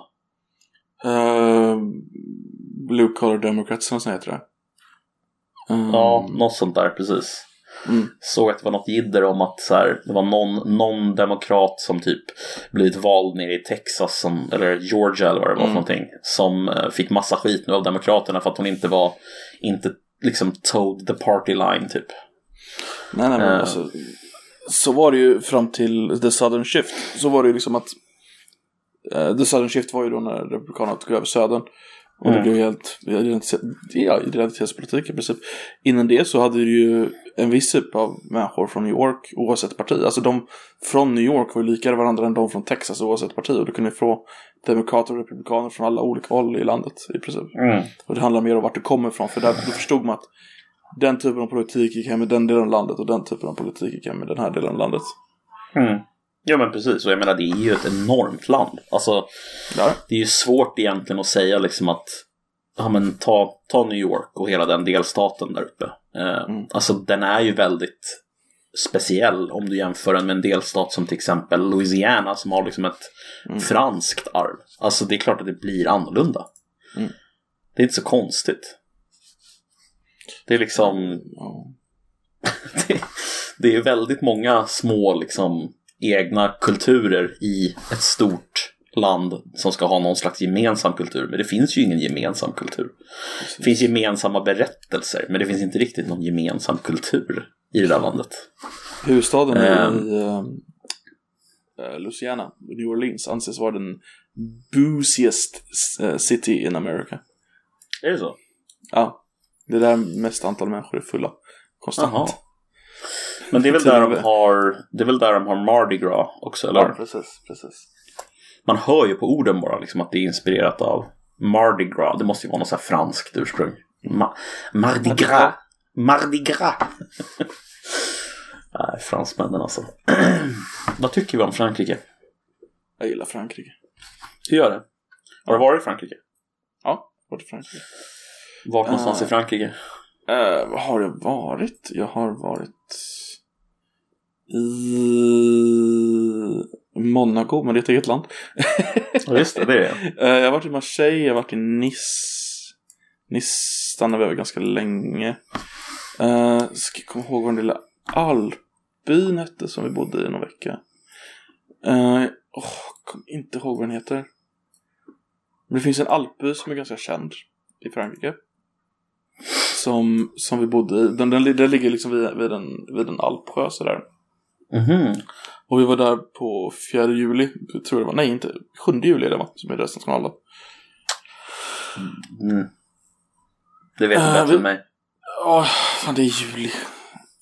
[SPEAKER 1] Eh, Blue Collar Democrats något heter det. Mm.
[SPEAKER 2] Ja, något sånt där precis.
[SPEAKER 1] Mm.
[SPEAKER 2] Såg att det var något jidder om att så här, det var någon, någon demokrat som typ blivit vald nere i Texas som, eller Georgia eller vad det var för
[SPEAKER 1] Mm.
[SPEAKER 2] någonting som eh, fick massa skit nu av demokraterna för att hon inte var inte liksom towed the party line typ.
[SPEAKER 1] Nej, nej, men
[SPEAKER 2] Eh.
[SPEAKER 1] alltså, så var det ju fram till The Southern Shift. Så var det ju liksom att eh, The Southern Shift var ju då när Republikanerna tog över Södern. Och
[SPEAKER 2] Mm.
[SPEAKER 1] det blev helt ja, identitetspolitik i princip. Innan det så hade du ju en viss typ av människor från New York oavsett parti. Alltså de från New York var ju likare varandra än de från Texas oavsett parti. Och du kunde få demokrater och republikaner från alla olika håll i landet i princip. Och det handlar mer om vart du kommer ifrån. För där då förstod man att den typen av politik gick hem med den delen av landet och den typen av politik gick hem med den här delen av landet.
[SPEAKER 2] Mm. Ja men precis, och jag menar det är ju ett enormt land. Alltså,
[SPEAKER 1] Där.
[SPEAKER 2] det är ju svårt egentligen att säga liksom att ja, men ta, ta New York och hela den delstaten där uppe. Eh,
[SPEAKER 1] Mm.
[SPEAKER 2] Alltså den är ju väldigt speciell om du jämför den med en delstat som till exempel Louisiana som har liksom ett
[SPEAKER 1] Mm.
[SPEAKER 2] franskt arv. Alltså det är klart att det blir annorlunda.
[SPEAKER 1] Mm.
[SPEAKER 2] Det är inte så konstigt. Det är liksom
[SPEAKER 1] Ja. *laughs*
[SPEAKER 2] det, det är väldigt många små liksom, egna kulturer i ett stort land som ska ha någon slags gemensam kultur. Men det finns ju ingen gemensam kultur. Det finns gemensamma berättelser, men det finns inte riktigt någon gemensam kultur i det där landet.
[SPEAKER 1] Huvudstaden
[SPEAKER 2] Ehm.
[SPEAKER 1] i uh, Louisiana, New Orleans, anses vara den boosiest eh, city in America.
[SPEAKER 2] Är det så?
[SPEAKER 1] Ja, det är där mest antal människor är fulla. Konstant.
[SPEAKER 2] Jaha. Men det är väl där de har, det är väl där de har Mardi Gras också, eller?
[SPEAKER 1] Ja, precis, precis.
[SPEAKER 2] Man hör ju på orden bara liksom att det är inspirerat av Mardi Gras. Det måste ju vara något så här franskt ursprung. Ma Mardi Gras. Mardi Gras. *laughs* Nej, fransmännen alltså. *clears throat* Vad tycker vi om Frankrike?
[SPEAKER 1] Jag gillar Frankrike.
[SPEAKER 2] Du gör det? Har du varit i Frankrike?
[SPEAKER 1] Ja, varit i Frankrike.
[SPEAKER 2] Vart någonstans
[SPEAKER 1] Ah.
[SPEAKER 2] i Frankrike?
[SPEAKER 1] Uh, har jag varit? Jag har varit i Monaco, men det är ett eget land. *laughs*
[SPEAKER 2] Ja, just det, det är det. *laughs*
[SPEAKER 1] Eh, jag har varit i Marseille, jag har varit i Nice. Nice stannade vi över ganska länge. Uh, ska jag komma ihåg vad den lilla alpbyn hette som vi bodde i någon vecka. Uh, oh, kom inte ihåg vad den heter. Men det finns en alpby som är ganska känd i Frankrike. Som, som vi bodde i. Den, den, den ligger liksom vid, vid, en, vid en alpsjö sådär.
[SPEAKER 2] Mhm.
[SPEAKER 1] Och vi var där på 4 juli, tror jag det var. Nej, inte 7 juli är det va? Som är deras nationaldag.
[SPEAKER 2] Mm. Det vet du
[SPEAKER 1] Eh,
[SPEAKER 2] bättre
[SPEAKER 1] vi-
[SPEAKER 2] än mig.
[SPEAKER 1] Ja, fan det är juli.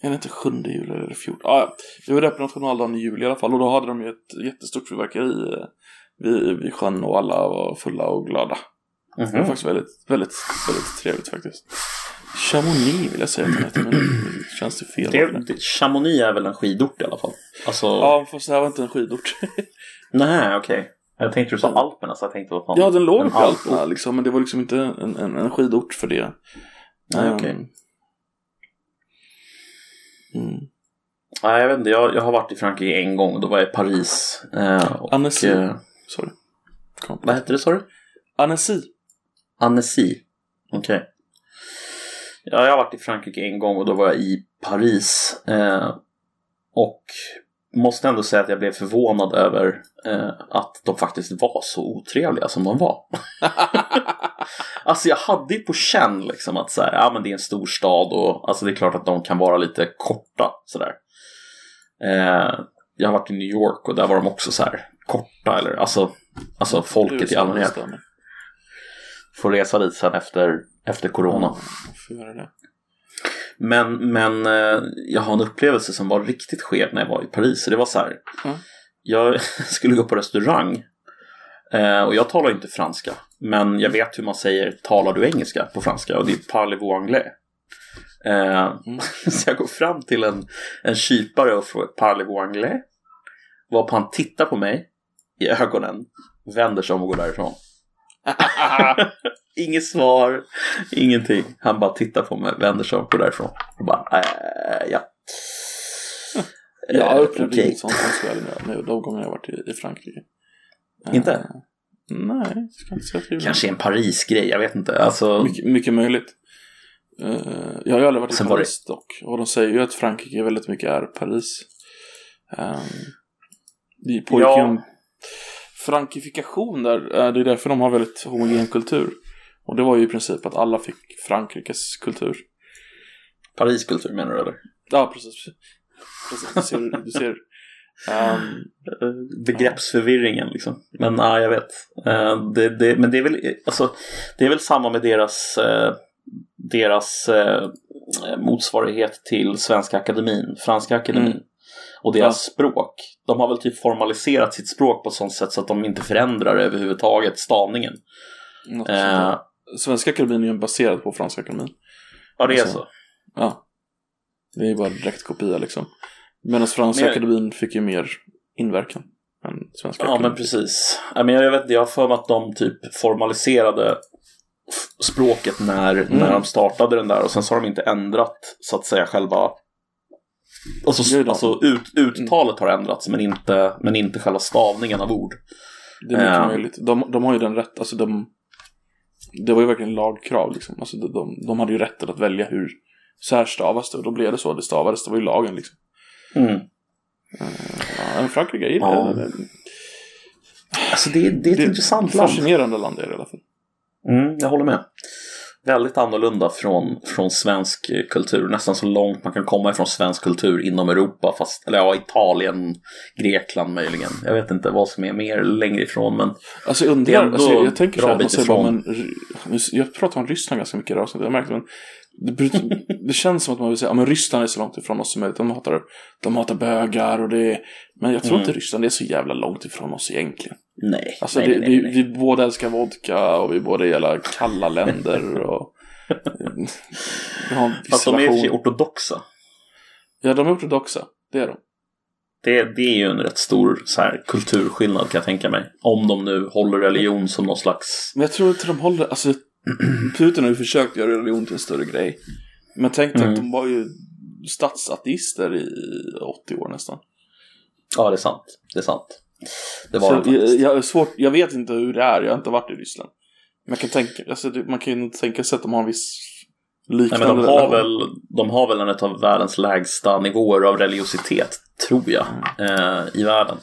[SPEAKER 1] Är det inte 7 juli eller 14? Ja, vi var där på nationaldagen i juli i alla fall. Och då hade de ju ett jättestort fyrverkeri eh, vid, vid sjön och alla var fulla och glada. Det var
[SPEAKER 2] Mhm.
[SPEAKER 1] faktiskt väldigt, väldigt, väldigt trevligt faktiskt. Chamonix vill jag säga att den heter, men det känns det fel.
[SPEAKER 2] Det, det, Chamonix är väl en skidort i alla fall? Alltså,
[SPEAKER 1] Ja, fast det här var inte en skidort. *laughs*
[SPEAKER 2] nej okej. Jag tänkte du sa Alperna så jag tänkte vad fan.
[SPEAKER 1] ja, den låg på. Alperna liksom, men det var liksom inte en, en, en skidort för det.
[SPEAKER 2] Nej,
[SPEAKER 1] Ehm,
[SPEAKER 2] okej.
[SPEAKER 1] Mm.
[SPEAKER 2] Nej, jag vet inte. Jag, jag har varit i Frankrike en gång. Då var jag i Paris. Eh, och,
[SPEAKER 1] Annecy.
[SPEAKER 2] eh,
[SPEAKER 1] Sorry.
[SPEAKER 2] Vad hette det sa du?
[SPEAKER 1] Annecy.
[SPEAKER 2] Annecy. Okej. Ja, jag har varit i Frankrike en gång och då var jag i Paris. Eh, och måste ändå säga att jag blev förvånad över eh, att de faktiskt var så otrevliga som de var. *laughs* alltså jag hade ju på känn liksom att så här, ja men det är en stor stad och alltså det är klart att de kan vara lite korta sådär. Eh, jag har varit i New York och där var de också så här korta eller alltså, alltså folket i allmänhet får resa dit sen efter, efter corona.
[SPEAKER 1] Det.
[SPEAKER 2] Men, men eh, jag har en upplevelse som var riktigt skev när jag var i Paris. Så det var så här.
[SPEAKER 1] Mm.
[SPEAKER 2] Jag *laughs* skulle gå på restaurang. Eh, och jag talar inte franska. Men jag vet hur man säger talar du engelska på franska. Och det är parlez-vous anglais. Eh,
[SPEAKER 1] Mm. *laughs*
[SPEAKER 2] så jag går fram till en, en kypare och frågar parlez-vous anglais. Varpå han tittar på mig i ögonen. Vänder sig om och går därifrån. *laughs* Inget svar, ingenting. Han bara tittar på mig, vänder sig om går därifrån. Och bara, äh, ja. *laughs*
[SPEAKER 1] Jag
[SPEAKER 2] Eh,
[SPEAKER 1] upplevde
[SPEAKER 2] okej.
[SPEAKER 1] inget sånt skulle med, med de gånger jag varit i, i Frankrike.
[SPEAKER 2] Inte?
[SPEAKER 1] Eh, nej, ska inte säga att det
[SPEAKER 2] Kanske en Paris-grej, jag vet inte. Alltså,
[SPEAKER 1] mycket, mycket möjligt. Eh, jag har ju aldrig varit i
[SPEAKER 2] Sen var det-
[SPEAKER 1] Paris dock. Och de säger ju att Frankrike väldigt mycket är Paris. Um, det pågick ju
[SPEAKER 2] Ja.
[SPEAKER 1] frankifikation där. Eh, det är därför de har väldigt homogen kultur. Och det var ju i princip att alla fick Frankrikes kultur.
[SPEAKER 2] Paris-kultur menar du eller?
[SPEAKER 1] Ja, precis. precis du ser. Du ser
[SPEAKER 2] Eh, Begreppsförvirringen liksom. Men nej, jag vet. Eh, det, det, men det är väl, alltså, det är väl samma med deras, eh, deras eh, motsvarighet till Svenska Akademin, Franska Akademin.
[SPEAKER 1] Mm.
[SPEAKER 2] Och deras språk. De har väl typ formaliserat sitt språk på ett sånt sätt så att de inte förändrar överhuvudtaget stavningen. Eh.
[SPEAKER 1] Svenska akademin är ju baserad på Franska akademin.
[SPEAKER 2] ja, det är
[SPEAKER 1] Alltså,
[SPEAKER 2] så.
[SPEAKER 1] Ja. Det är ju bara direkt kopia liksom. Medan Franska
[SPEAKER 2] Men-
[SPEAKER 1] akademin fick ju mer inverkan än svenska
[SPEAKER 2] Ja, men precis. I men jag, vet, jag har för mig att de typ formaliserade språket när,
[SPEAKER 1] Mm.
[SPEAKER 2] när de startade den där och sen så har de inte ändrat så att säga själva Alltså, alltså ut, uttalet har ändrats men inte, men inte själva stavningen av ord.
[SPEAKER 1] Det är mycket
[SPEAKER 2] Ja.
[SPEAKER 1] möjligt. De, de har ju den rätt, alltså de... Det var ju verkligen lagkrav liksom. Alltså de, de, de hade ju rätten att välja hur så här stavas det och då blev det så det stavades. Det var ju lagen liksom.
[SPEAKER 2] Mm.
[SPEAKER 1] Ja, men Frankrike, jag gillar
[SPEAKER 2] Ja.
[SPEAKER 1] det.
[SPEAKER 2] Alltså det, det är ett
[SPEAKER 1] Det är
[SPEAKER 2] intressant land.
[SPEAKER 1] Fascinerande land är det i alla fall.
[SPEAKER 2] Mm, jag håller med. Väldigt annorlunda från, från svensk kultur. Nästan så långt man kan komma ifrån svensk kultur inom Europa. Fast, eller ja, Italien, Grekland möjligen. Jag vet inte vad som är mer längre ifrån. Men
[SPEAKER 1] Alltså jag
[SPEAKER 2] Det
[SPEAKER 1] undrar,
[SPEAKER 2] är ändå
[SPEAKER 1] alltså, jag, tänker
[SPEAKER 2] bra bit
[SPEAKER 1] bara,
[SPEAKER 2] ifrån.
[SPEAKER 1] men, jag pratar om Ryssland ganska mycket idag, så jag märkte men det, *laughs* det känns som att man vill säga, ja men Ryssland är så långt ifrån oss som möjligt, de hatar, de hatar bögar och det men jag tror
[SPEAKER 2] Mm.
[SPEAKER 1] inte Ryssland är så jävla långt ifrån oss egentligen.
[SPEAKER 2] Nej.
[SPEAKER 1] Alltså
[SPEAKER 2] nej,
[SPEAKER 1] det,
[SPEAKER 2] nej, nej, nej.
[SPEAKER 1] vi båda älskar vodka och vi båda gillar kalla länder och vi har en
[SPEAKER 2] Fast de är i och för sig
[SPEAKER 1] isolation.
[SPEAKER 2] ortodoxa.
[SPEAKER 1] Ja, de är ortodoxa, det är de.
[SPEAKER 2] Det, det är ju en rätt stor så här, kulturskillnad kan jag tänka mig. Om de nu håller religion som någon slags...
[SPEAKER 1] Men jag tror inte de håller, alltså *clears throat* Putin har ju försökt göra religion till en större grej. Men tänk dig
[SPEAKER 2] Mm.
[SPEAKER 1] att de var ju statsatteister i 80 år nästan.
[SPEAKER 2] Ja, det är sant. Det är sant. Det var
[SPEAKER 1] Så jag, jag, är svårt, jag vet inte hur det är, jag har inte varit i Ryssland. Men jag kan tänka, alltså, man kan ju tänka sig att de har en viss
[SPEAKER 2] Nej,
[SPEAKER 1] liknande
[SPEAKER 2] men de har, väl, de har väl en av världens lägsta nivåer av religiositet, tror jag, eh, i världen.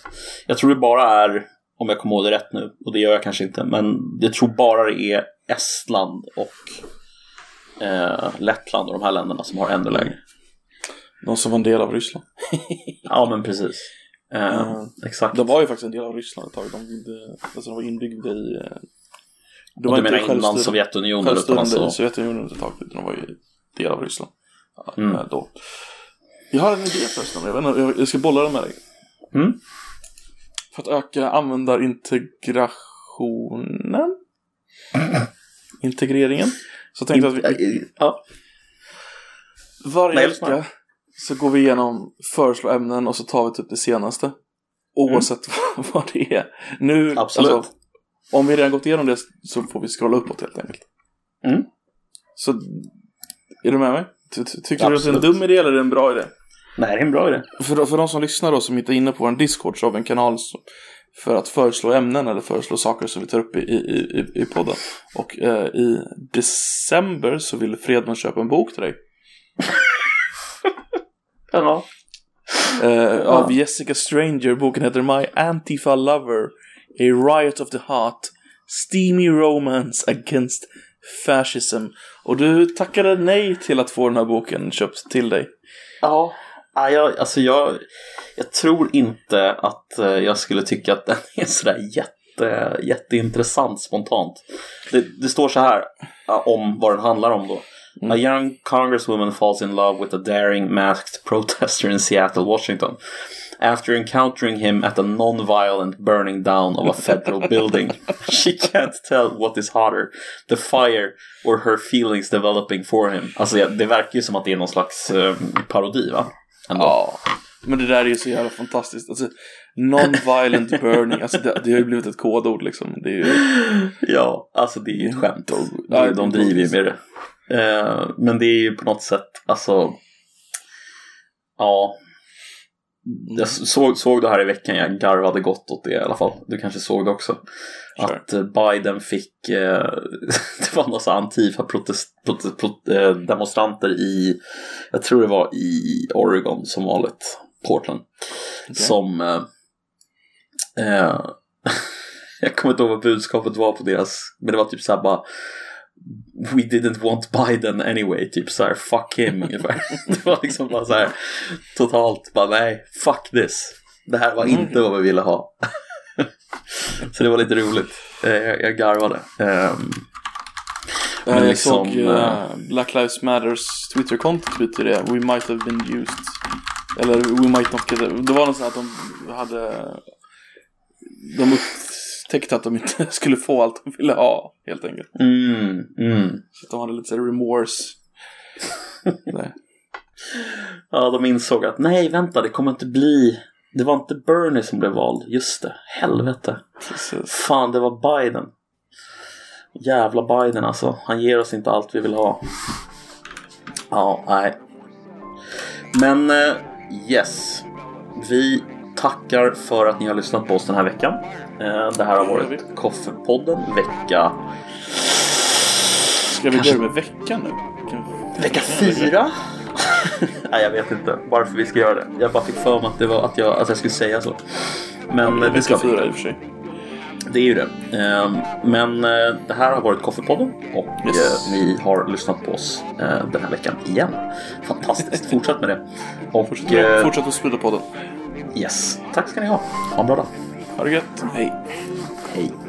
[SPEAKER 2] Jag tror det bara är, om jag kommer ihåg det rätt nu, och det gör jag kanske inte, men jag tror bara det är Estland och eh, Lettland och de här länderna som har ännu lägre.
[SPEAKER 1] De som var en del av Ryssland.
[SPEAKER 2] Ja, men precis. Eh,
[SPEAKER 1] Mm.
[SPEAKER 2] Exakt.
[SPEAKER 1] De var ju faktiskt en del av Ryssland ett tag. De, de, alltså de var inbyggda i... eh, De
[SPEAKER 2] och du menar innan Sovjetunionen?
[SPEAKER 1] Självstyrande
[SPEAKER 2] alltså,
[SPEAKER 1] Sovjetunionen ett tag, de var ju del av Ryssland.
[SPEAKER 2] Mm.
[SPEAKER 1] eh, Då. Jag har en idé förresten, jag, vet inte, jag- ska bolla den med dig.
[SPEAKER 2] Mm.
[SPEAKER 1] För att öka användarintegrationen. *laughs* Integreringen. Så tänkte jag att vi,
[SPEAKER 2] ja.
[SPEAKER 1] varje vecka så går vi igenom föreslå ämnen och så tar vi typ det senaste. Oavsett vad, *laughs* vad det är. Nu,
[SPEAKER 2] Absolut.
[SPEAKER 1] alltså, om vi redan gått igenom det så får vi scrolla uppåt helt enkelt.
[SPEAKER 2] Mm.
[SPEAKER 1] Så, är du med mig? Ty- ty- Tycker du att det är en
[SPEAKER 2] Absolut.
[SPEAKER 1] dum idé eller är det en bra idé?
[SPEAKER 2] Nej, det är en bra idé.
[SPEAKER 1] För, för de som lyssnar då, som inte är inne på vår Discord, så har vi en kanal för att föreslå ämnen eller föreslå saker som vi tar upp i, i, i, i podden. Och eh, i december så ville Fredman köpa en bok till dig.
[SPEAKER 2] Ja.
[SPEAKER 1] Eh, Av Jessica Stranger. Boken heter My Antifa Lover. A Riot of the Heart. Steamy Romance Against Fascism. Och du tackade nej till att få den här boken köpt till dig.
[SPEAKER 2] Ja, ja, jag, alltså jag, jag tror inte att eh, jag skulle tycka att den är sådär jätte, jätteintressant spontant. Det, det står så här om vad den handlar om då. A young congresswoman falls in love with a daring masked *laughs* protester in Seattle, Washington. After encountering him at a non-violent burning down of a federal *laughs* building, she can't tell what is hotter, the fire or her feelings developing for him. Alltså det verkar ju som att det är någon slags eh, parodi va? Ändå.
[SPEAKER 1] Ja, men det där är ju så jävla fantastiskt. Alltså, non-violent *laughs* burning, alltså det, det har ju blivit ett kodord liksom. Det är ju...
[SPEAKER 2] Ja, alltså det är ju ett skämt.
[SPEAKER 1] Ja,
[SPEAKER 2] De, de driver ju med det. Eh, men det är ju på något sätt, alltså... Ja. Jag såg, såg det här i veckan, jag garvade gott åt det i alla fall. Du kanske såg det också.
[SPEAKER 1] Sure.
[SPEAKER 2] Att eh, Biden fick, eh, *laughs* det var några antifa protest, protest, prot, eh, i, jag tror det var i Oregon som vanligt, Portland. Som, eh, eh, *laughs* jag kommer inte ihåg vad budskapet var på deras, men det var typ såhär bara We didn't want Biden anyway, typ såhär fuck him *laughs* ungefär. Det var liksom bara såhär totalt bara nej, fuck this. Det här var inte vad vi ville ha. *laughs* Så det var lite roligt. Eh, Jag, jag garvade. Ehm,
[SPEAKER 1] Men jag
[SPEAKER 2] liksom,
[SPEAKER 1] såg eh, Black Lives Matters Twitter-konto tweetade det. We might have been used. Eller we might not get it. Det var något sånt att de hade... De upptäckte att de inte *laughs* skulle få allt de ville ha, helt enkelt.
[SPEAKER 2] mm, mm.
[SPEAKER 1] Så att de hade lite så remorse. *laughs*
[SPEAKER 2] Ja, de insåg att nej, vänta, det kommer inte bli Det var inte Bernie som blev vald. Just det. Helvete.
[SPEAKER 1] Precis.
[SPEAKER 2] Fan, det var Biden. Jävla Biden alltså. Han ger oss inte allt vi vill ha. Ja, nej. Men eh, yes. Vi tackar för att ni har lyssnat på oss den här veckan. Eh, det här har varit Koffepodden vecka...
[SPEAKER 1] Ska vi
[SPEAKER 2] Kanske-
[SPEAKER 1] börja med veckan nu? Kan-
[SPEAKER 2] Vecka fyra? *laughs* Nej, jag vet inte varför vi ska göra det. Jag bara fick för mig att, det var att, jag, att jag skulle säga så. Men eh, det ska
[SPEAKER 1] Vecka
[SPEAKER 2] vi.
[SPEAKER 1] i och för sig.
[SPEAKER 2] Det är ju det. Ehm, Men eh, det här har varit Koffepodden och
[SPEAKER 1] Yes.
[SPEAKER 2] ni har lyssnat på oss den här veckan igen. Fantastiskt. Fortsätt med det. *laughs* Och
[SPEAKER 1] fortsätt att sprida podden.
[SPEAKER 2] yes, tack ska ni ha. Ha en bra dag.
[SPEAKER 1] Ha det gött. Hej.
[SPEAKER 2] Hej.